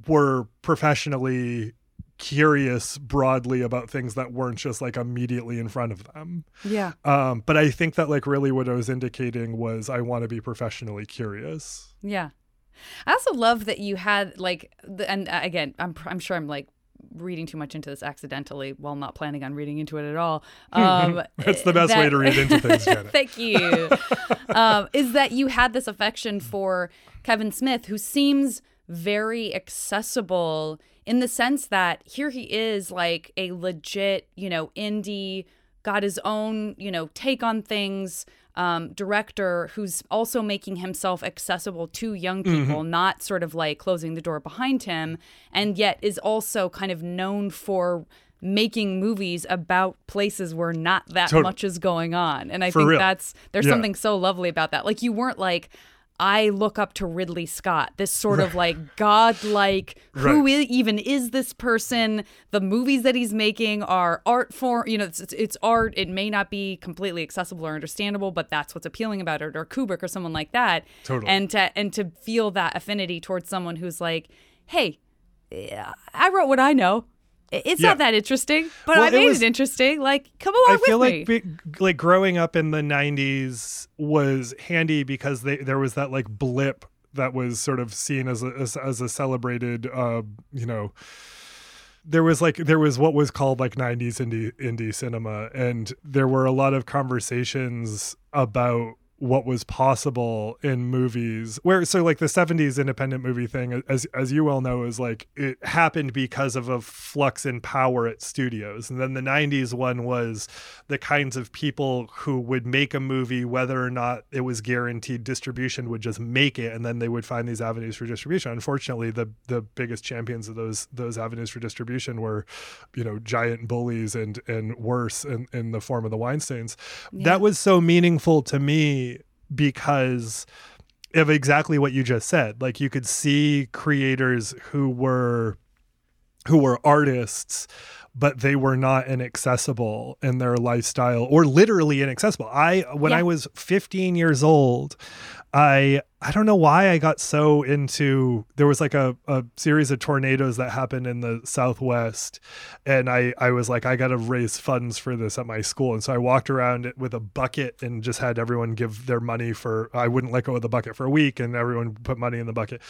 were professionally curious broadly about things that weren't just like immediately in front of them. yeah Um, but I think that like really what I was indicating was I want to be professionally curious. Yeah. I also love that you had like, the, and uh, again, I'm I'm sure I'm like reading too much into this accidentally while not planning on reading into it at all. [laughs] Um, That's the best that, way to read into things, [laughs] thank you. [laughs] um, is that you had this affection for Kevin Smith, who seems very accessible in the sense that here he is like a legit, you know, indie, got his own, you know, take on things um, director who's also making himself accessible to young mm-hmm. people, mm-hmm. not sort of like closing the door behind him, and yet is also kind of known for making movies about places where not that much is going on. And I for think real. that's there's yeah. something so lovely about that. Like you weren't like I look up to Ridley Scott, this sort of like [laughs] godlike, right. who is, even is this person? The movies that he's making are art form, you know, it's, it's, art. It may not be completely accessible or understandable, but that's what's appealing about it, or Kubrick or someone like that. Totally. And to, and to feel that affinity towards someone who's like, hey, eh, I wrote what I know. It's yeah. not that interesting, but well, I made it, was, it, interesting. Like, come along I feel like me. like growing up in the '90s was handy because they, there was that like blip that was sort of seen as a as, as a celebrated, uh, you know. There was like there was what was called like '90s indie indie cinema, and there were a lot of conversations about what was possible in movies where so like the 70s independent movie thing as as you well know is like it happened because of a flux in power at studios. And then the 90s one was the kinds of people who would make a movie whether or not it was guaranteed distribution would just make it and then they would find these avenues for distribution. Unfortunately the the biggest champions of those those avenues for distribution were you know giant bullies and and worse in in the form of the Weinsteins. Yeah. that was so meaningful to me because of exactly what you just said. Like you could see creators who were who were artists but they were not inaccessible in their lifestyle or literally inaccessible. I when yeah. I was 15 years old, I I don't know why I got so into there was like a, a series of tornadoes that happened in the southwest. And I I was like I got to raise funds for this at my school. And so I walked around with a bucket and just had everyone give their money for I wouldn't let go of the bucket for a week and everyone put money in the bucket.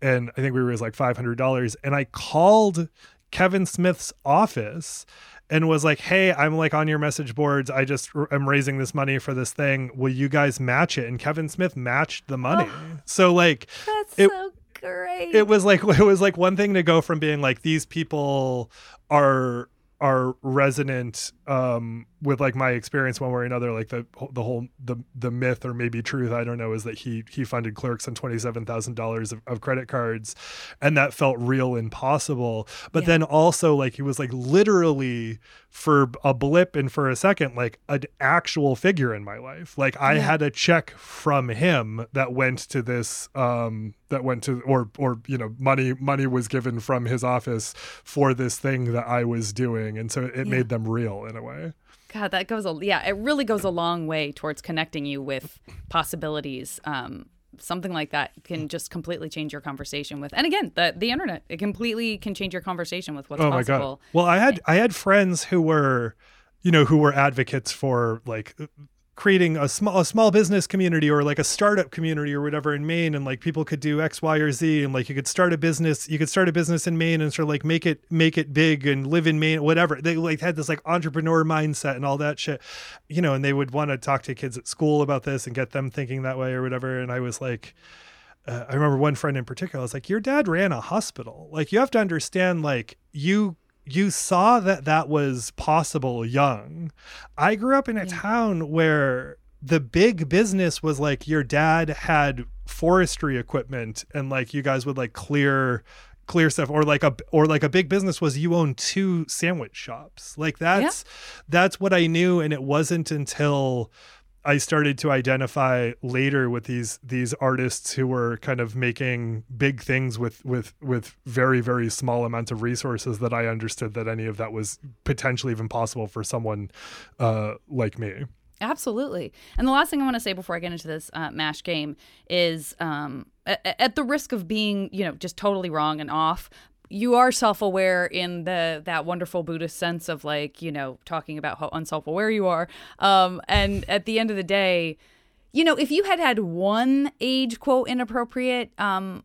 And I think we raised like $500 and I called Kevin Smith's office and was like, "Hey, I'm like on your message boards. I just am raising this money for this thing. Will you guys match it?" And Kevin Smith matched the money. Oh, so like, that's it, so great. It was like [laughs] it was like one thing to go from being like these people are are resonant um, with like my experience one way or another like the the whole the the myth or maybe truth i don't know is that he he funded clerks on $27000 of, of credit cards and that felt real and possible but yeah. then also like he was like literally for a blip and for a second like an actual figure in my life like i yeah. had a check from him that went to this um that went to or or you know money money was given from his office for this thing that i was doing and so it, it yeah. made them real in a way God, that goes a yeah, it really goes a long way towards connecting you with possibilities. Um, something like that can just completely change your conversation with and again the the internet it completely can change your conversation with what's oh possible. god well i had i had friends who were you know who were advocates for like creating a small a small business community or like a startup community or whatever in Maine and like people could do X, Y, or Z and like you could start a business you could start a business in Maine and sort of like make it make it big and live in Maine whatever. They like had this like entrepreneur mindset and all that shit you know and they would want to talk to kids at school about this and get them thinking that way or whatever and I was like uh, I remember one friend in particular I was like your dad ran a hospital. Like you have to understand like you you saw that that was possible young. I grew up in a yeah. town where the big business was like your dad had forestry equipment and like you guys would like clear clear stuff or like a or like a big business was you own two sandwich shops like that's yeah. that's what i knew and it wasn't until I started to identify later with these these artists who were kind of making big things with with with very very small amounts of resources that I understood that any of that was potentially even possible for someone uh, like me. Absolutely. And the last thing I want to say before I get into this uh, mash game is um, at, at, the risk of being, you know, just totally wrong and off, you are self-aware in the that wonderful buddhist sense of like you know talking about how unself-aware you are um and at the end of the day you know, if you had had one age quote inappropriate um,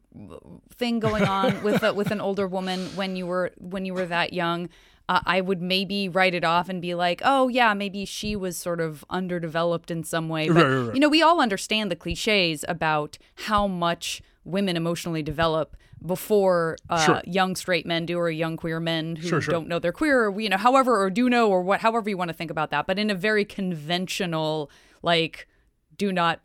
thing going on [laughs] with a, with an older woman when you were when you were that young, uh, I would maybe write it off and be like, oh yeah, maybe she was sort of underdeveloped in some way. But Right, right, right. you know, we all understand the cliches about how much women emotionally develop before uh, Sure. young straight men do or young queer men who Sure, sure. don't know they're queer or you know however or do know or what however you want to think about that but in a very conventional like do not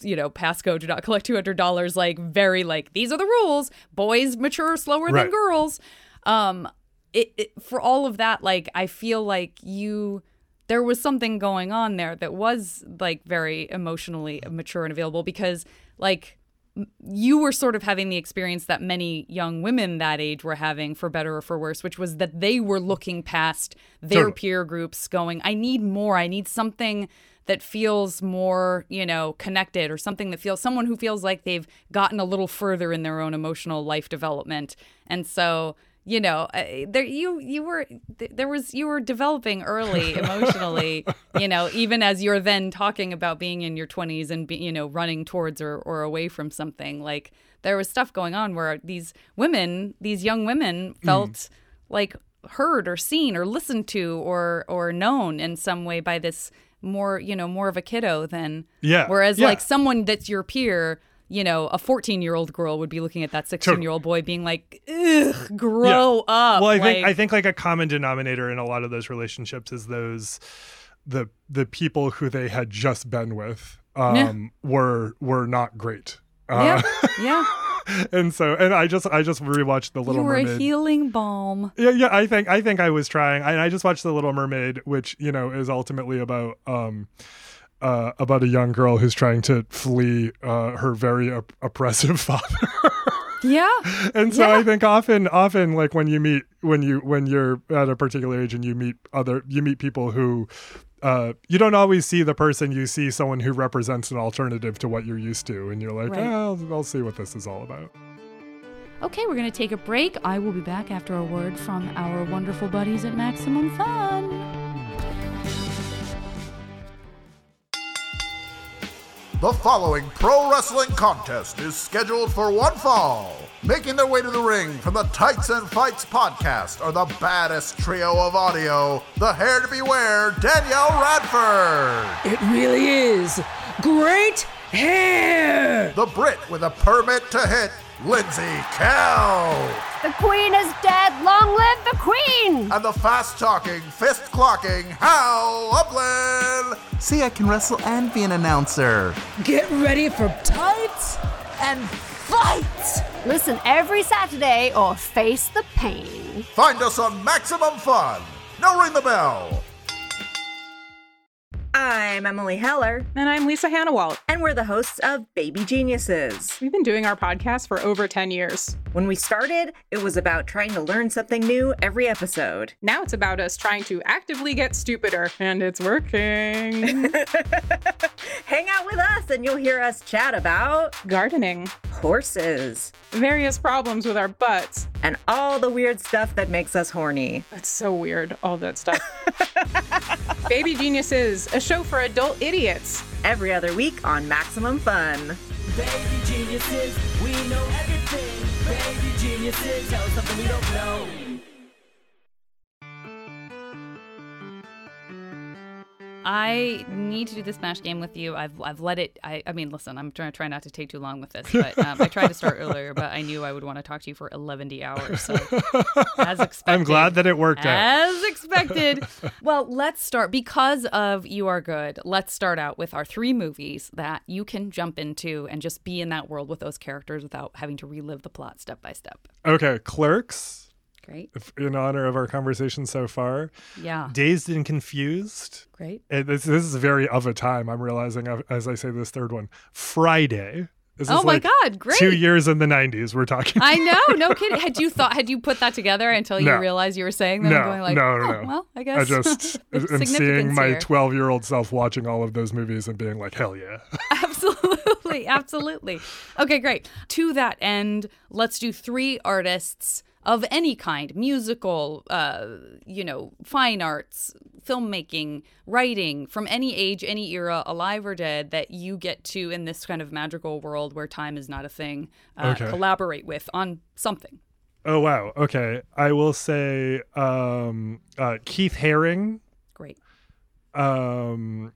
you know pass go do not collect $200 like very like these are the rules boys mature slower Right. than girls um it, it for all of that like i feel like you there was something going on there that was like very emotionally mature and available because like you were sort of having the experience that many young women that age were having for better or for worse which was that they were looking past their peer groups going i need more. I need something that feels more you know connected or something that feels someone who feels like they've gotten a little further in their own emotional life development. And so you know uh, there you you were th- there was you were developing early [laughs] emotionally you know even as you're then talking about being in your 20s and be, you know running towards or, or away from something like there was stuff going on where these women these young women felt like heard or seen or listened to or or known in some way by this more you know more of a kiddo than Yeah, whereas yeah. like someone that's your peer you know a 14 year old girl would be looking at that 16 year old boy being like ugh grow up Well, I think like, I think like a common denominator in a lot of those relationships is those the the people who they had just been with um were were not great. Uh, yeah [laughs] yeah and so and I just I just rewatched The Little Mermaid. you were a healing balm yeah, yeah, I think I think I was trying. I, I just watched The Little Mermaid, which, you know, is ultimately about um uh, about a young girl who's trying to flee uh, her very op- oppressive [laughs] father. yeah and so Yeah. I think often, often like when you meet when you when you're at a particular age and you meet other you meet people who uh, you don't always see the person you see someone who represents an alternative to what you're used to and you're like Right. oh I'll see what this is all about okay we're gonna take a break i will be back after a word from our wonderful buddies at maximum fun The following pro wrestling contest is scheduled for one fall. Making their way to the ring from the Tights and Fights podcast are the baddest trio of audio, the hair to beware, Danielle Radford, It really is. Great hair! the Brit with a permit to hit, Lindsay Kelk, The queen is dead. Long live the queen! and the fast talking, fist clocking Hal Lublin. See, I can wrestle and be an announcer. Get ready for tights and fights! Listen every Saturday or face the pain. Find us on Maximum Fun. Now ring the bell. I'm Emily Heller, And I'm Lisa Hanawalt. and we're the hosts of Baby Geniuses. We've been doing our podcast for over 10 years. When we started, it was about trying to learn something new every episode. Now it's about us trying to actively get stupider, and it's working. [laughs] Hang out with us, and you'll hear us chat about Gardening, horses various problems with our butts. and all the weird stuff that makes us horny. That's so weird, all that stuff. [laughs] Baby Geniuses, a show for adult idiots. Every other week on Maximum Fun. Baby geniuses, we know everything. Baby geniuses, tell us something we don't know. I need to do the Smash game with you. I've I've let it. I, I mean, listen, I'm trying to try not to take too long with this, but um, I tried to start [laughs] earlier, but I knew I would want to talk to you for 11 hours. So [laughs] as expected. I'm glad that it worked out As expected. [laughs] well, let's start because of You Are Good. Let's start out with our three movies that you can jump into and just be in that world with those characters without having to relive the plot step by step. okay Clerks Great. in honor of our conversation so far Yeah. Dazed and Confused Great. And this, this is very of a time. I'm realizing as I say this third one. Friday. This Oh is my like God, great. Two years in the 90s. We're talking. I know, no kidding. Had you thought, had you put that together until you No. realized you were saying that? no, going like, no, no, oh, no. well, I guess I [laughs] just am seeing my 12 year old self watching all of those movies and being like, hell yeah. [laughs] absolutely, absolutely. Okay, great. To that end, let's do three artists of any kind musical, uh, you know, fine arts, filmmaking, writing from any age, any era, alive or dead, that you get to, in this kind of magical world where time is not a thing, uh, Okay. collaborate with on something. Oh wow. Okay. I will say um uh Keith Haring. Great. Um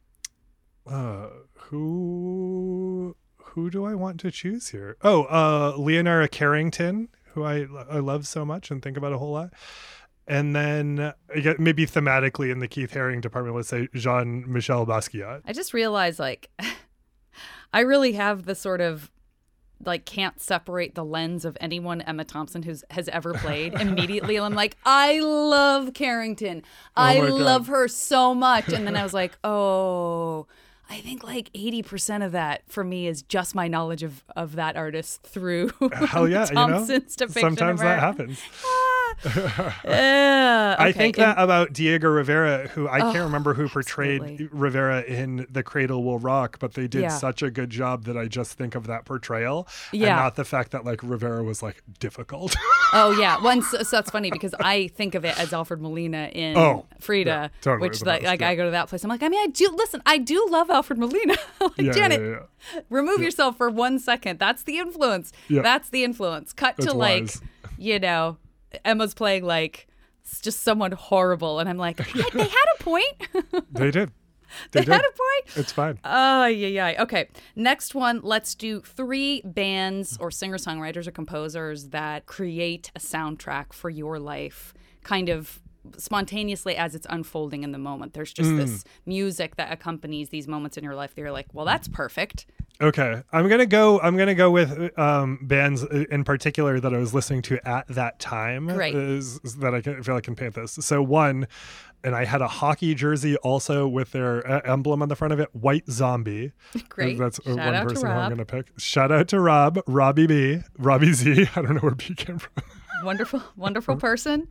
uh who who do I want to choose here? Oh, uh Leonora Carrington, who I I love so much and think about a whole lot. And then maybe thematically in the Keith Haring department, let's say Jean Michel Basquiat. I just realized, like, [laughs] I really have the sort of like can't separate the lens of anyone Emma Thompson who's has ever played [laughs] immediately. And I'm like, I love Carrington. Oh I Oh love her so much. And then I was like, oh, I think like 80% of that for me is just my knowledge of, of that artist through Hell yeah, you know. [laughs] Thompson's depiction Sometimes that happens. Ah, [laughs] Yeah, I think that about Diego Rivera, who I can't oh, remember who portrayed absolutely. Rivera in The Cradle Will Rock, but they did Yeah. such a good job that I just think of that portrayal Yeah. and not the fact that like Rivera was like difficult. Oh [laughs] yeah, once so that's funny because I think of it as Alfred Molina in Oh, Frida, yeah, totally which the like. I go to that place. I'm like, I mean, I do listen. I do love Alfred Molina. [laughs] like Janet, remove yourself for one second. That's the influence. That's the influence. Cut That's to like, you know, Emma's playing like just someone horrible, and I'm like, they had a point. [laughs] They did. They, they did. had a point. It's fine. Oh, yeah, yeah. Okay. Next one, let's do three bands or singer songwriters or composers that create a soundtrack for your life, kind of spontaneously as it's unfolding in the moment. There's just Mm. this music that accompanies these moments in your life that you're like, well, that's perfect. Okay, I'm gonna go. I'm gonna go with um, bands in particular that I was listening to at that time. Great. is, is that I can, feel like I can paint this. So one, and I had a hockey jersey also with their uh, emblem on the front of it, White Zombie. [laughs] Great. That's uh, Shout one person I'm gonna pick. Shout out to Rob, Robbie B, Robbie Z. [laughs] I don't know where B came from. Wonderful, [laughs] wonderful person.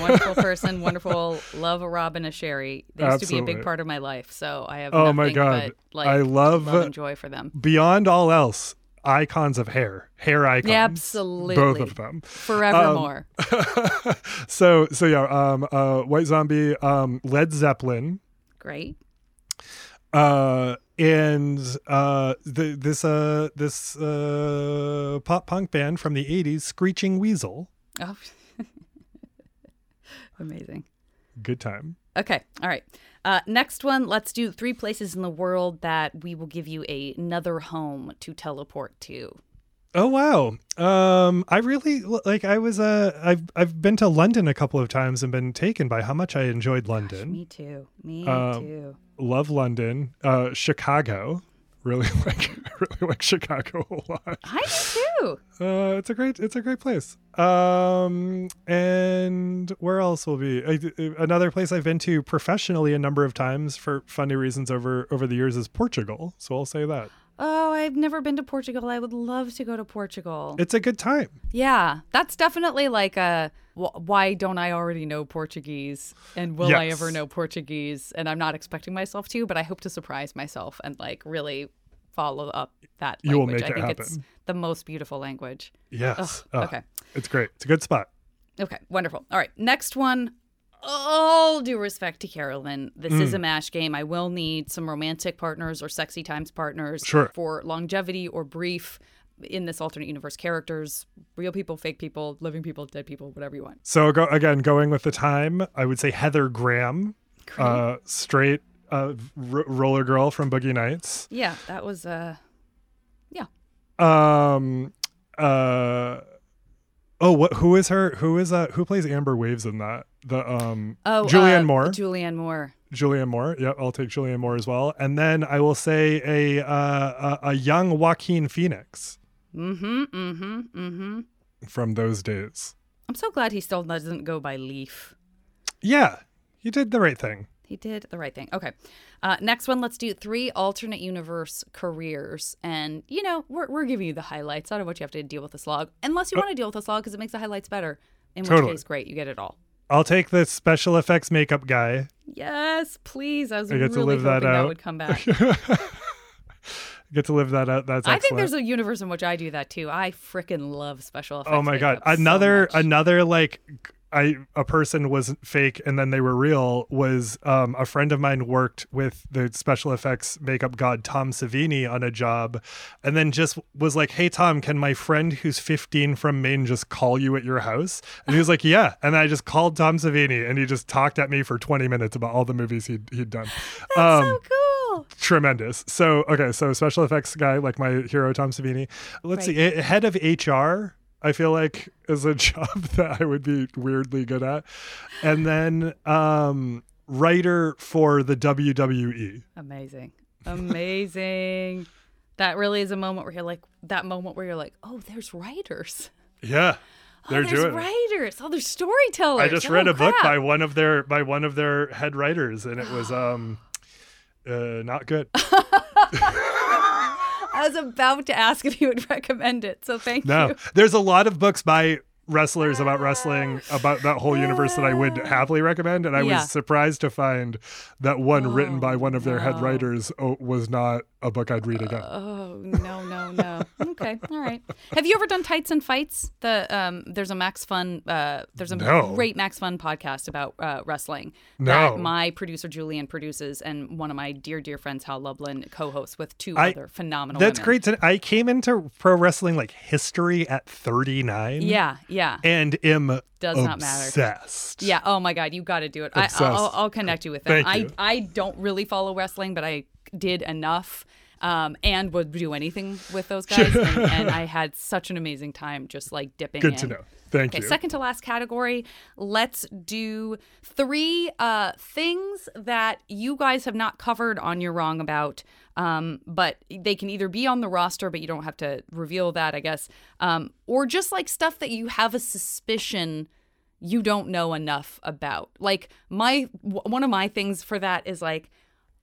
Wonderful person. Wonderful. Love a Robin, a Sherry. They used to be a big part of my life. So I have Oh my God. but like I love- love and joy for them. Beyond all else, icons of hair, hair icons. Absolutely. Both of them. Forevermore. [laughs] so so yeah, um, uh, White Zombie, um, Led Zeppelin. Great. uh and uh the, this uh this uh pop punk band from the 80s screeching weasel Oh. [laughs] Amazing. good time Okay. All right. Uh, next one. Let's do three places in the world that we will give you a, another home to teleport to. oh wow um i really like i was uh i've i've been to london a couple of times and been taken by how much i enjoyed london Me too. Me Um, too. love london uh chicago really [laughs] like really like chicago a lot I do too. Uh, it's a great, it's a great place. Um, and where else will be I, another place I've been to professionally a number of times for funny reasons over over the years is Portugal. So I'll say that Oh, I've never been to Portugal. I would love to go to Portugal. it's a good time. yeah, that's definitely like a why don't I already know Portuguese and will I ever know Portuguese? And I'm not expecting myself to, but I hope to surprise myself and like really follow up that You will language. make I it think it's the most beautiful language. Yes. Ugh, Uh, okay. It's great. It's a good spot. Okay, wonderful. All right, next one. All due respect to Carolyn, this Mm. is a mash game. I will need some romantic partners or sexy times partners Sure. for longevity or brief in this alternate universe characters, real people, fake people, living people, dead people, whatever you want. So go again, going with the time, I would say Heather Graham, uh, straight uh, r- roller girl from Boogie Nights. Yeah, that was uh yeah. Um, uh, oh, what? Who is her? Who is that? Who plays Amber Waves in that? The um, Oh, Julianne uh, Moore. Julianne Moore. Julianne Moore. Yep, I'll take Julianne Moore as well. And then I will say a uh, a, a young Joaquin Phoenix Mm-hmm. Mm-hmm. Mm-hmm. from those days. I'm so glad he still doesn't go by Leaf. Yeah, you did the right thing. He did the right thing. Okay. Uh, next one, let's do three alternate universe careers. And, you know, we're, we're giving you the highlights. I don't want you have to deal with the slog. Unless you want to deal with the slog because it makes the highlights better. In which case, great. You get it all. I'll take the special effects makeup guy. Yes, please. I was I get to really live that hoping that out. would come [laughs] back. get to live that out. That's I think there's a universe in which I do that too. I freaking love special effects. Oh my god! makeup so Another another like I a person was fake and then they were real was um, a friend of mine worked with the special effects makeup god Tom Savini on a job, and then just was like, "Hey Tom, can my friend who's 15 from Maine just call you at your house?" And he was like, "Yeah." And I just called Tom Savini and he just talked at me for 20 minutes about all the movies he'd he'd done. [laughs] Um, so cool. tremendous. So okay, so special effects guy like my hero Tom Savini. Let's see, head of HR. I feel like is a [laughs] job that I would be weirdly good at, and then um, writer for the. WWE. Amazing. Amazing. [laughs] that really is a moment where you're like that moment where you're like, oh, there's writers. Yeah, Oh, they're there's doing. it. writers. Oh, there's storytellers. I just Oh, read a book by one of their by one of their head writers, and it was [gasps] um, uh, not good. [laughs] I was about to ask if you would recommend it, so thank No, you. there's a lot of books by wrestlers about wrestling ah. about that whole universe that I would happily recommend, and I Yeah. was surprised to find that one written by one of their head writers oh, was not a book I'd read again. Oh no no no. okay, all right. Have you ever done Tights and Fights? The um, there's a Max Fun. Uh, there's a No. great Max Fun podcast about uh, wrestling No. that my producer Julian produces, and one of my dear dear friends Hal Lublin co-hosts with two I- other phenomenal. That's women. great. To, I came into pro wrestling like history at 39. Yeah yeah. and am Does not matter. obsessed. Yeah. Oh my God, you got to do it. I, Obsessed. I'll, I'll connect you with them. I. I don't really follow wrestling, but I did enough. Um, and would do anything with those guys, and, and I [laughs] had such an amazing time just like dipping. Good in. to know. Thank Okay, you. second to last category. Let's do three uh, things that you guys have not covered on You're Wrong About, um, but they can either be on the roster, but you don't have to reveal that, I guess, um, or just like stuff that you have a suspicion you don't know enough about. Like my w- one of my things for that is like.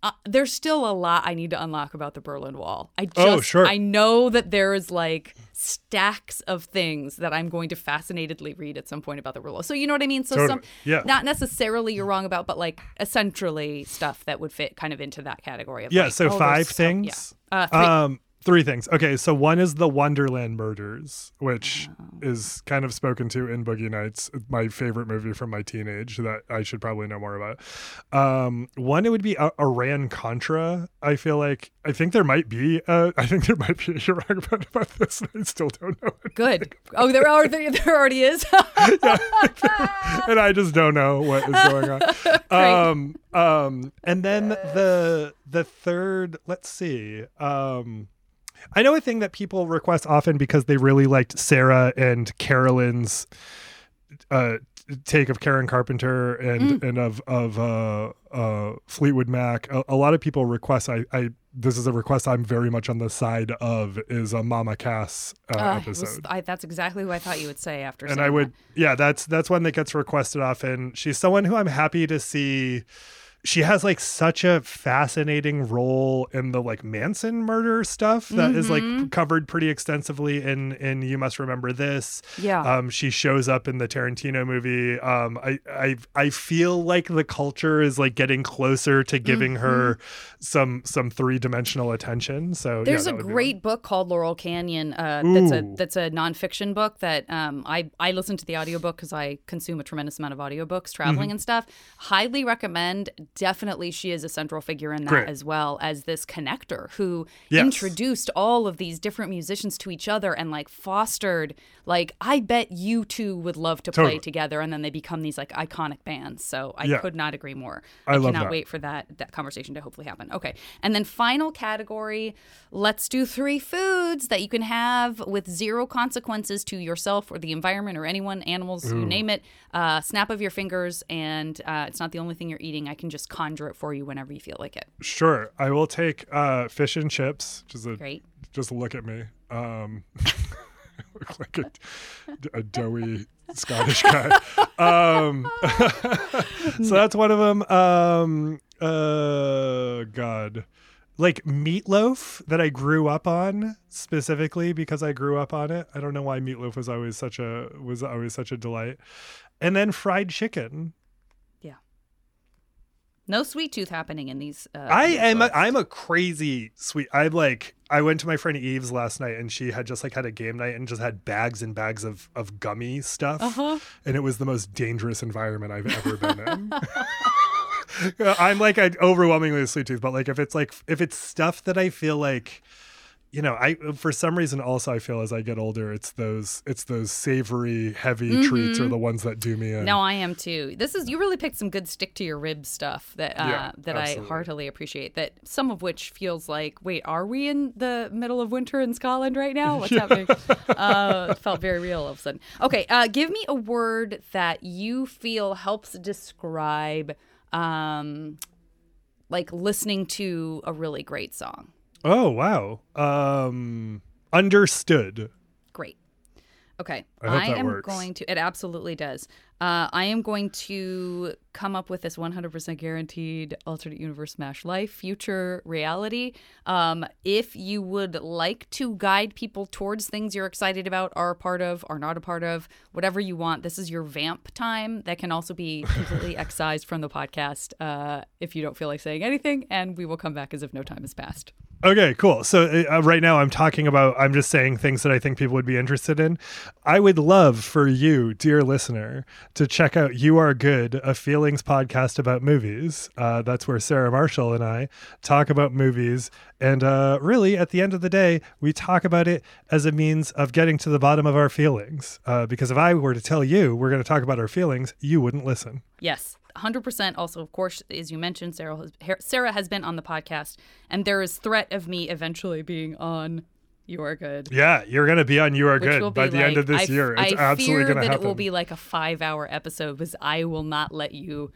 Uh, there's still a lot I need to unlock about the Berlin Wall. I just, Oh, sure. I know that there is like stacks of things that I'm going to fascinatedly read at some point about the Berlin Wall. So you know what I mean? So some, Yeah. not necessarily you're wrong about, but like essentially stuff that would fit kind of into that category of Yeah, like, so oh, five so- things. Yeah. Uh. Um, three things. Okay, so one is the Wonderland Murders, which Oh. is kind of spoken to in Boogie Nights, my favorite movie from my teenage that I should probably know more about. Um, one it would be uh, Iran Contra. I feel like I think there might be. Uh, I think there might be. You're wrong about, about this. I still don't know. Good. Oh, there are there, there already is. [laughs] [laughs] and I just don't know what is going on. [laughs] um, um, and then the the third, let's see. Um, I know a thing that people request often because they really liked Sarah and Carolyn's uh, take of Karen Carpenter and and of of uh, uh, Fleetwood Mac. A, a lot of people request. I, I this is a request I'm very much on the side of. Is a Mama Cass uh, Uh, it was- episode I, that's exactly who I thought you would say after. and I would, that. yeah, that's that's one that gets requested often. She's someone who I'm happy to see. She has like such a fascinating role in the like Manson murder stuff that is Mm-hmm. like covered pretty extensively in in You Must Remember This. Yeah. Um, she shows up in the Tarantino movie. Um, I I I feel like the culture is like getting closer to giving her some some three dimensional attention. So yeah, Mm-hmm. There's that a would be one. great book called Laurel Canyon. Uh, that's a that's a nonfiction book that um, I I listen to the audiobook because I consume a tremendous amount of audiobooks traveling Mm-hmm. and stuff. Highly recommend. Definitely, she is a central figure in that Great. as well as this connector who Yes. introduced all of these different musicians to each other and like fostered like I bet you two would love to play together and then they become these like iconic bands. So I Yeah. could not agree more. I love cannot that. wait for that that conversation to hopefully happen. Okay. And then final category, let's do three foods that you can have with zero consequences to yourself or the environment or anyone, animals, you name it. Uh, snap of your fingers, and uh, it's not the only thing you're eating. I can just conjure it for you whenever you feel like it. Sure, I will take uh, fish and chips, which is a Great. just look at me. Um, [laughs] look like a, a doughy [laughs] Scottish guy. Um, [laughs] so that's one of them. Um, uh, God, like meatloaf that I grew up on specifically because I grew up on it. I don't know why meatloaf was always such a was always such a delight. And then fried chicken. No sweet tooth happening in these. Uh, I these am. A. I'm a crazy sweet. I like. I went to my friend Eve's last night, and she had just like had a game night and just had bags and bags of of gummy stuff, Uh-huh. and it was the most dangerous environment I've ever been in. [laughs] I'm like I overwhelmingly a sweet tooth, but like if it's like if it's stuff that I feel like, you know, I for some reason also I feel as I get older, it's those it's those savory heavy treats are Mm-hmm. the ones that do me in. No, I am too. This is you really picked some good stick to your ribs stuff that uh, Yeah, that absolutely. I heartily appreciate. That some of which feels like, wait, are we in the middle of winter in Scotland right now? [laughs] What's happening? uh, it felt very real all of a sudden. Okay, uh, give me a word that you feel helps describe, um, like listening to a really great song. Oh wow. Um, understood. Great. Okay. I that am works. going to, it absolutely does. Uh, I am going to come up with this 100% guaranteed alternate universe smash life future reality. Um, if you would like to guide people towards things you're excited about, are a part of, are not a part of, whatever you want, this is your vamp time. That can also be [laughs] completely excised from the podcast uh, if you don't feel like saying anything, and we will come back as if no time has passed. Okay, cool. So uh, right now I'm talking about, I'm just saying things that I think people would be interested in. I would love for you, dear listener, to check out You Are Good, a podcast about movies. Uh, that's where Sarah Marshall and I talk about movies. And uh, really, at the end of the day, we talk about it as a means of getting to the bottom of our feelings. Uh, because if I were to tell you we're going to talk about our feelings, you wouldn't listen. Yes, 100%. Also, of course, as you mentioned, Sarah has, Sarah has been on the podcast, and there is threat of me eventually being on You Are Good. Yeah, you're going to be on You Are Which Good by the end of this I year. It's I absolutely going to that happen. it will be like a five-hour episode because I will not let you.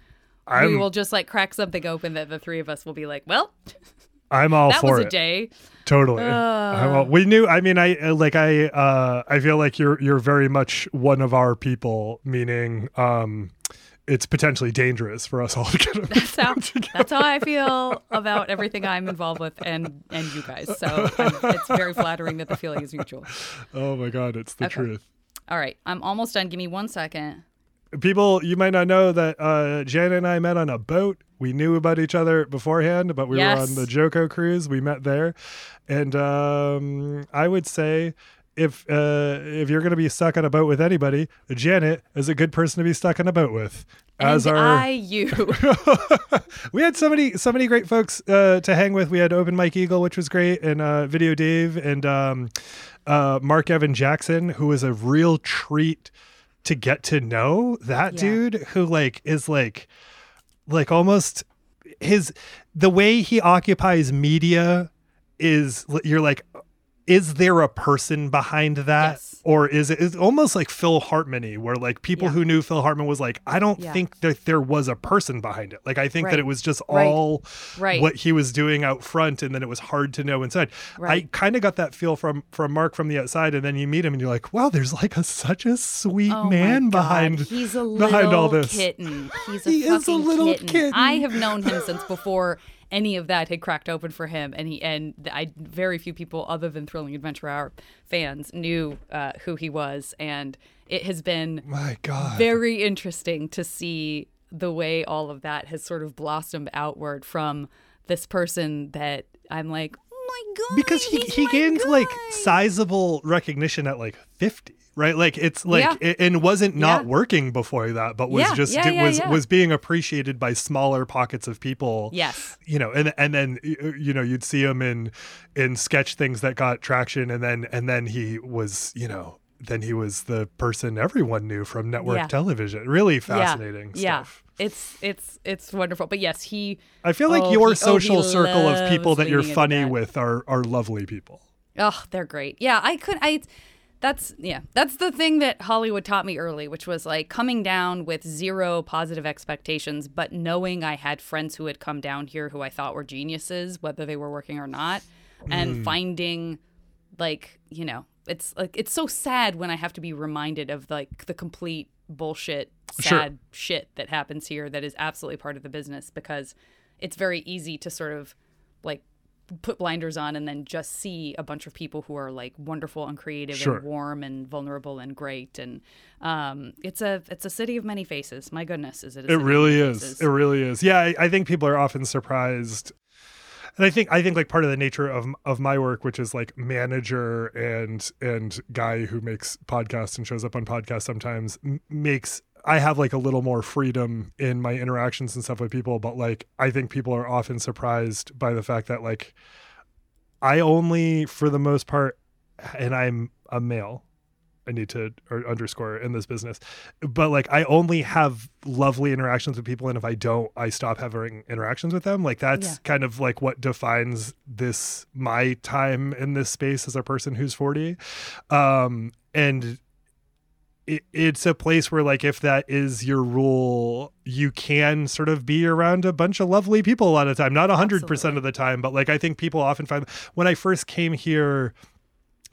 we I'm- will just like crack something open that the three of us will be like, well, [laughs] I'm all that for was a it. day. Totally. I- well, we knew. I mean, I uh, like. I. Uh, I feel like you're. You're very much one of our people. Meaning, um, it's potentially dangerous for us all to get. That's [laughs] how, that's how I feel about everything I'm involved with and and you guys. So um, it's very flattering that the feeling is mutual. oh my god, it's the Okay. truth. All right, I'm almost done. Give me one second. People, you might not know that uh, Janet and I met on a boat. We knew about each other beforehand, but we were on the JoCo cruise. We met there, and um, I would say. If uh, if you're going to be stuck on a boat with anybody, Janet is a good person to be stuck on a boat with. As and our I you. [laughs] we had so many so many great folks uh, to hang with. We had Open Mike Eagle, which was great, and uh, Video Dave and um, uh, Mark Evan Jackson, who was a real treat to get to know. That Yeah. dude who like is like like almost his the way he occupies media is you're like is there a person behind that Yes. or is it it's almost like phil hartman where like people Yeah. who knew phil hartman was like i don't Yeah. think that there was a person behind it like i think that it was just Right. all Right. what he was doing out front and then it was hard to know inside Right. i kind of got that feel from from mark from the outside and then you meet him and you're like wow there's like a such a sweet Oh man behind he's a behind little all this kitten. He's a He is a little kitten. kitten. I have known him since before any of that had cracked open for him, and he and I very few people other than Thrilling Adventure Hour fans knew uh, who he was, and it has been my god very interesting to see the way all of that has sort of blossomed outward from this person that I'm like, oh my god, because he he gained guy." like sizable recognition at like 50 right like it's like Yeah. it, and wasn't not Yeah. working before that but was Yeah, just it was was being appreciated by smaller pockets of people Yes. you know and and then uh, you know you'd see him in in sketch things that got traction and then and then he was you know then he was the person everyone knew from network television really fascinating yeah, stuff Yeah. It's it's it's wonderful. But yes, he I feel like Oh, your he- oh, social he circle of people that you're funny that. with are are lovely people. Oh, they're great. Yeah, I could. I. That's yeah. That's the thing that Hollywood taught me early, which was like coming down with zero positive expectations, but knowing I had friends who had come down here who I thought were geniuses, whether they were working or not, and hmm. finding like you know, it's like it's so sad when I have to be reminded of like the complete bullshit, Sure. sad shit that happens here that is absolutely part of the business because it's very easy to sort of like put blinders on and then just see a bunch of people who are like wonderful and creative Sure. and warm and vulnerable and great and um, it's a it's a city of many faces. My goodness, is it? A It really is. faces? It really is. Yeah, I, I think people are often surprised. And I think I think like part of the nature of of my work, which is like manager and and guy who makes podcasts and shows up on podcasts sometimes, m- makes I have like a little more freedom in my interactions and stuff with people. But like I think people are often surprised by the fact that like I only, for the most part, and I'm a male. I need to or underscore in this business, but like I only have lovely interactions with people, and if I don't, I stop having interactions with them. Like that's Yeah. kind of like what defines this my time in this space as a person who's forty, um, and it, it's a place where like if that is your rule you can sort of be around a bunch of lovely people a lot of the time not 100% Absolutely. of the time but like i think people often find when i first came here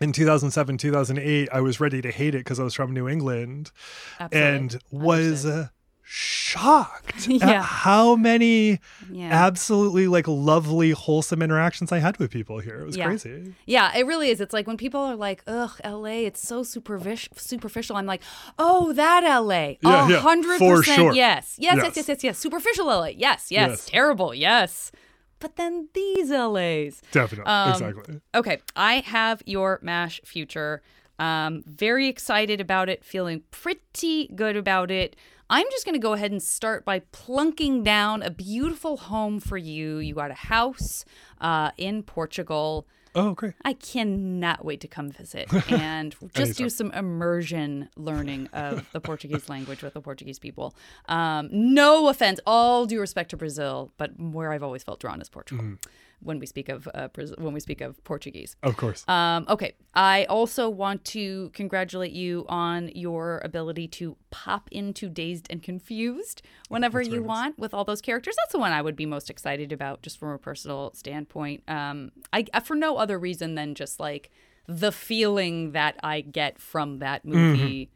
in 2007 2008 i was ready to hate it because i was from new england Absolutely. and was uh, shocked [laughs] Yeah. at how many yeah. absolutely like lovely wholesome interactions i had with people here it was Yeah. crazy Yeah, it really is. It's like when people are like, "Ugh, LA, it's so superfic- superficial." I'm like, "Oh, that LA, Yeah, a yeah, for percent, sure. yes, yes, yes, Yes. yes, yes, yes, superficial LA, yes, yes, Yes. terrible, yes." But then these LAs, definitely Um, exactly Okay, I have your MASH future. Um, very excited about it, feeling pretty good about it. I'm just going to go ahead and start by plunking down a beautiful home for you. You got a house uh, in Portugal. oh great I cannot wait to come visit [laughs] and just do some immersion learning of the Portuguese language with the Portuguese people. Um, no offense, all due respect to Brazil, but where I've always felt drawn is Portugal Mm. When we speak of uh, when we speak of Portuguese. of course Um, okay, I also want to congratulate you on your ability to pop into Dazed and Confused whenever you want with all those characters. That's the one I would be most excited about, just from a personal standpoint. Um, I for no other reason than just like the feeling that I get from that movie.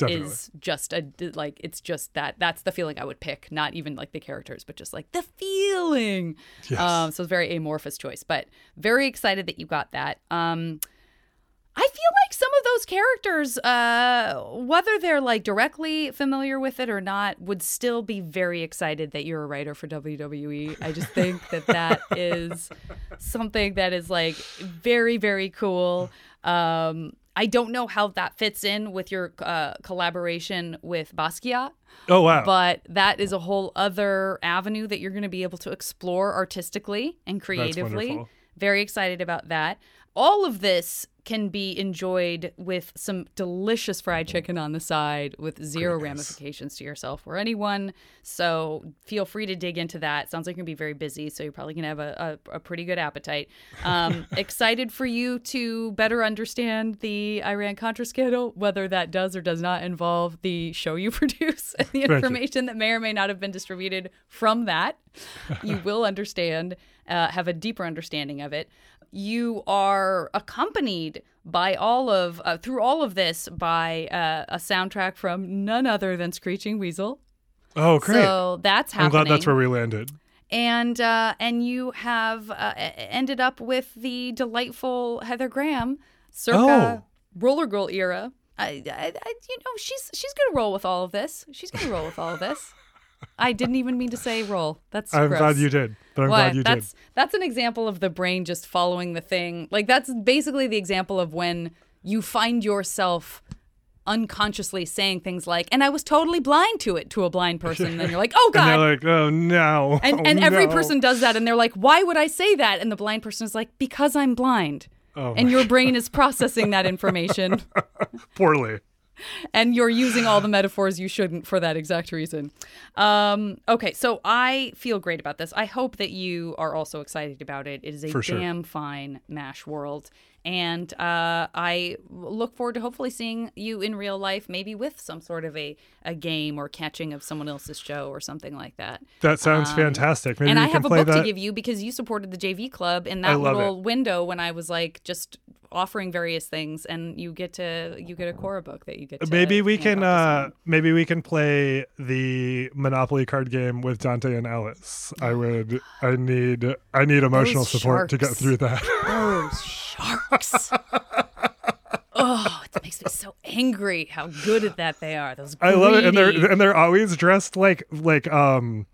Definitely. Is just a like it's just that that's the feeling I would pick, not even like the characters, but just like the feeling. Yes. Um, so it's very amorphous choice, but very excited that you got that. Um, I feel like some of those characters, uh, whether they're like directly familiar with it or not, would still be very excited that you're a writer for WWE. I just think that that [laughs] is something that is like very, very cool. Um, I don't know how that fits in with your uh, collaboration with Basquiat oh wow but that is a whole other avenue that you're going to be able to explore artistically and creatively. Very excited about that. All of this can be enjoyed with some delicious fried chicken on the side with zero ramifications to yourself or anyone. So feel free to dig into that. Sounds like you're going to be very busy, so you're probably going to have a, a, a pretty good appetite. Um, [laughs] excited for you to better understand the Iran Contra scandal, whether that does or does not involve the show you [laughs] produce and the information that may or may not have been distributed from that. You [laughs] will understand, uh, have a deeper understanding of it. You are accompanied by all of, uh, through all of this, by uh, a soundtrack from none other than Screeching Weasel. oh great So that's happening. i'm glad that's where we landed and uh, and you have uh, ended up with the delightful Heather Graham, circa Oh. Roller Girl era. I, I, I, you know, she's she's gonna roll with all of this. She's gonna roll with all of this. I didn't even mean to say roll. That's i'm gross. glad you did but i'm What? glad you did that's that's an example of the brain just following the thing. Like that's basically the example of when you find yourself unconsciously saying things like, "And I was totally blind to it" to a blind person, and then you're like, "Oh [laughs] and God!" they're like oh no and oh, and every no. person does that and they're like why would i say that and the blind person is like because i'm blind Oh and your brain is [laughs] processing that information [laughs] poorly [laughs] and you're using all the metaphors you shouldn't for that exact reason. Um, okay so i feel great about this. I hope that you are also excited about it. It is a For sure. damn fine mash world And uh, I look forward to hopefully seeing you in real life, maybe with some sort of a, a game or catching of someone else's show or something like that. That sounds fantastic. Maybe and I have a book that. to give you because you supported the JV club in that little it. window when I was like just offering various things, and you get to you get a Korra book that you get. to maybe we can uh maybe we can play the Monopoly card game with Dante and Alice. I would I need I need emotional Those support to get through that. [laughs] Sharks. oh, it makes me so angry how good at that they are. Those I love it, and they're and they're always dressed like like um,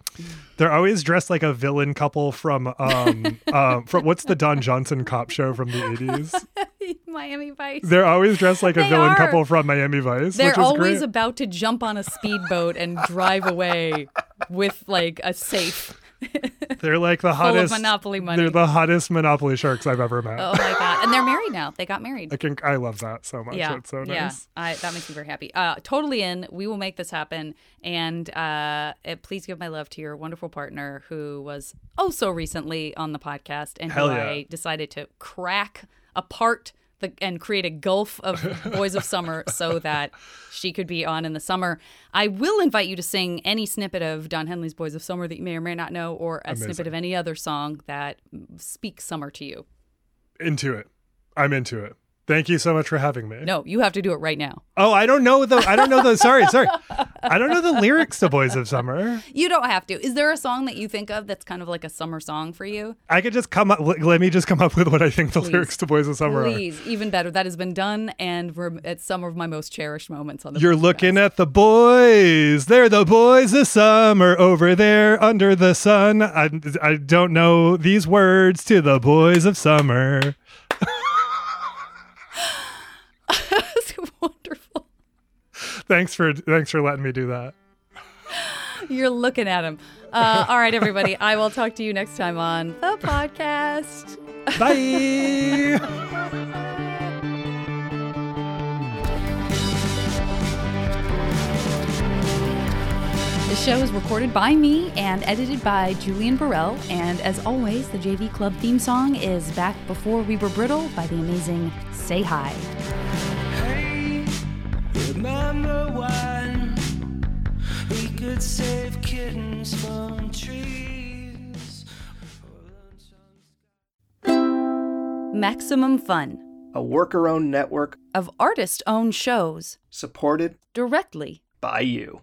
they're always dressed like a villain couple from um um [laughs] from what's the Don Johnson cop show from the eighties? [laughs] Miami Vice. They're always dressed like a They villain are. couple from Miami Vice. They're which is always great. about to jump on a speedboat and drive away with like a safe. [laughs] they're like the hottest Monopoly money. They're the hottest Monopoly sharks I've ever met. Oh my god! And they're married now. They got married. I can I love that so much. yeah, It's so yeah. I, that makes me very happy. Uh, totally in. We will make this happen. And uh, please give my love to your wonderful partner who was oh so recently on the podcast and Hell who yeah. I decided to crack apart the, and create a gulf of Boys of Summer so [laughs] that she could be on in the summer. I will invite you to sing any snippet of Don Henley's Boys of Summer that you may or may not know, or a snippet of any other song that speaks summer to you. Into it. I'm into it. Thank you so much for having me. No, you have to do it right now. Oh, I don't know the I don't know the sorry, sorry. I don't know the lyrics to Boys of Summer. You don't have to. Is there a song that you think of that's kind of like a summer song for you? I could just come up let me just come up with what I think the Please. lyrics to Boys of Summer are. Please, even better. That has been done, and we're at some of my most cherished moments on the. You're podcast. looking at the boys. They're the boys of summer over there under the sun. I, I don't know these words to the boys of summer. That's wonderful. Thanks for thanks for letting me do that. You're looking at him. Uh, all right, everybody. I will talk to you next time on the podcast. Bye. The show is recorded by me and edited by Julian Burrell. And as always, the JV Club theme song is Back Before We Were Brittle by the amazing Say Hi. Hey, remember when we could save kittens from trees? Maximum Fun A worker owned network of artist owned shows supported directly by you.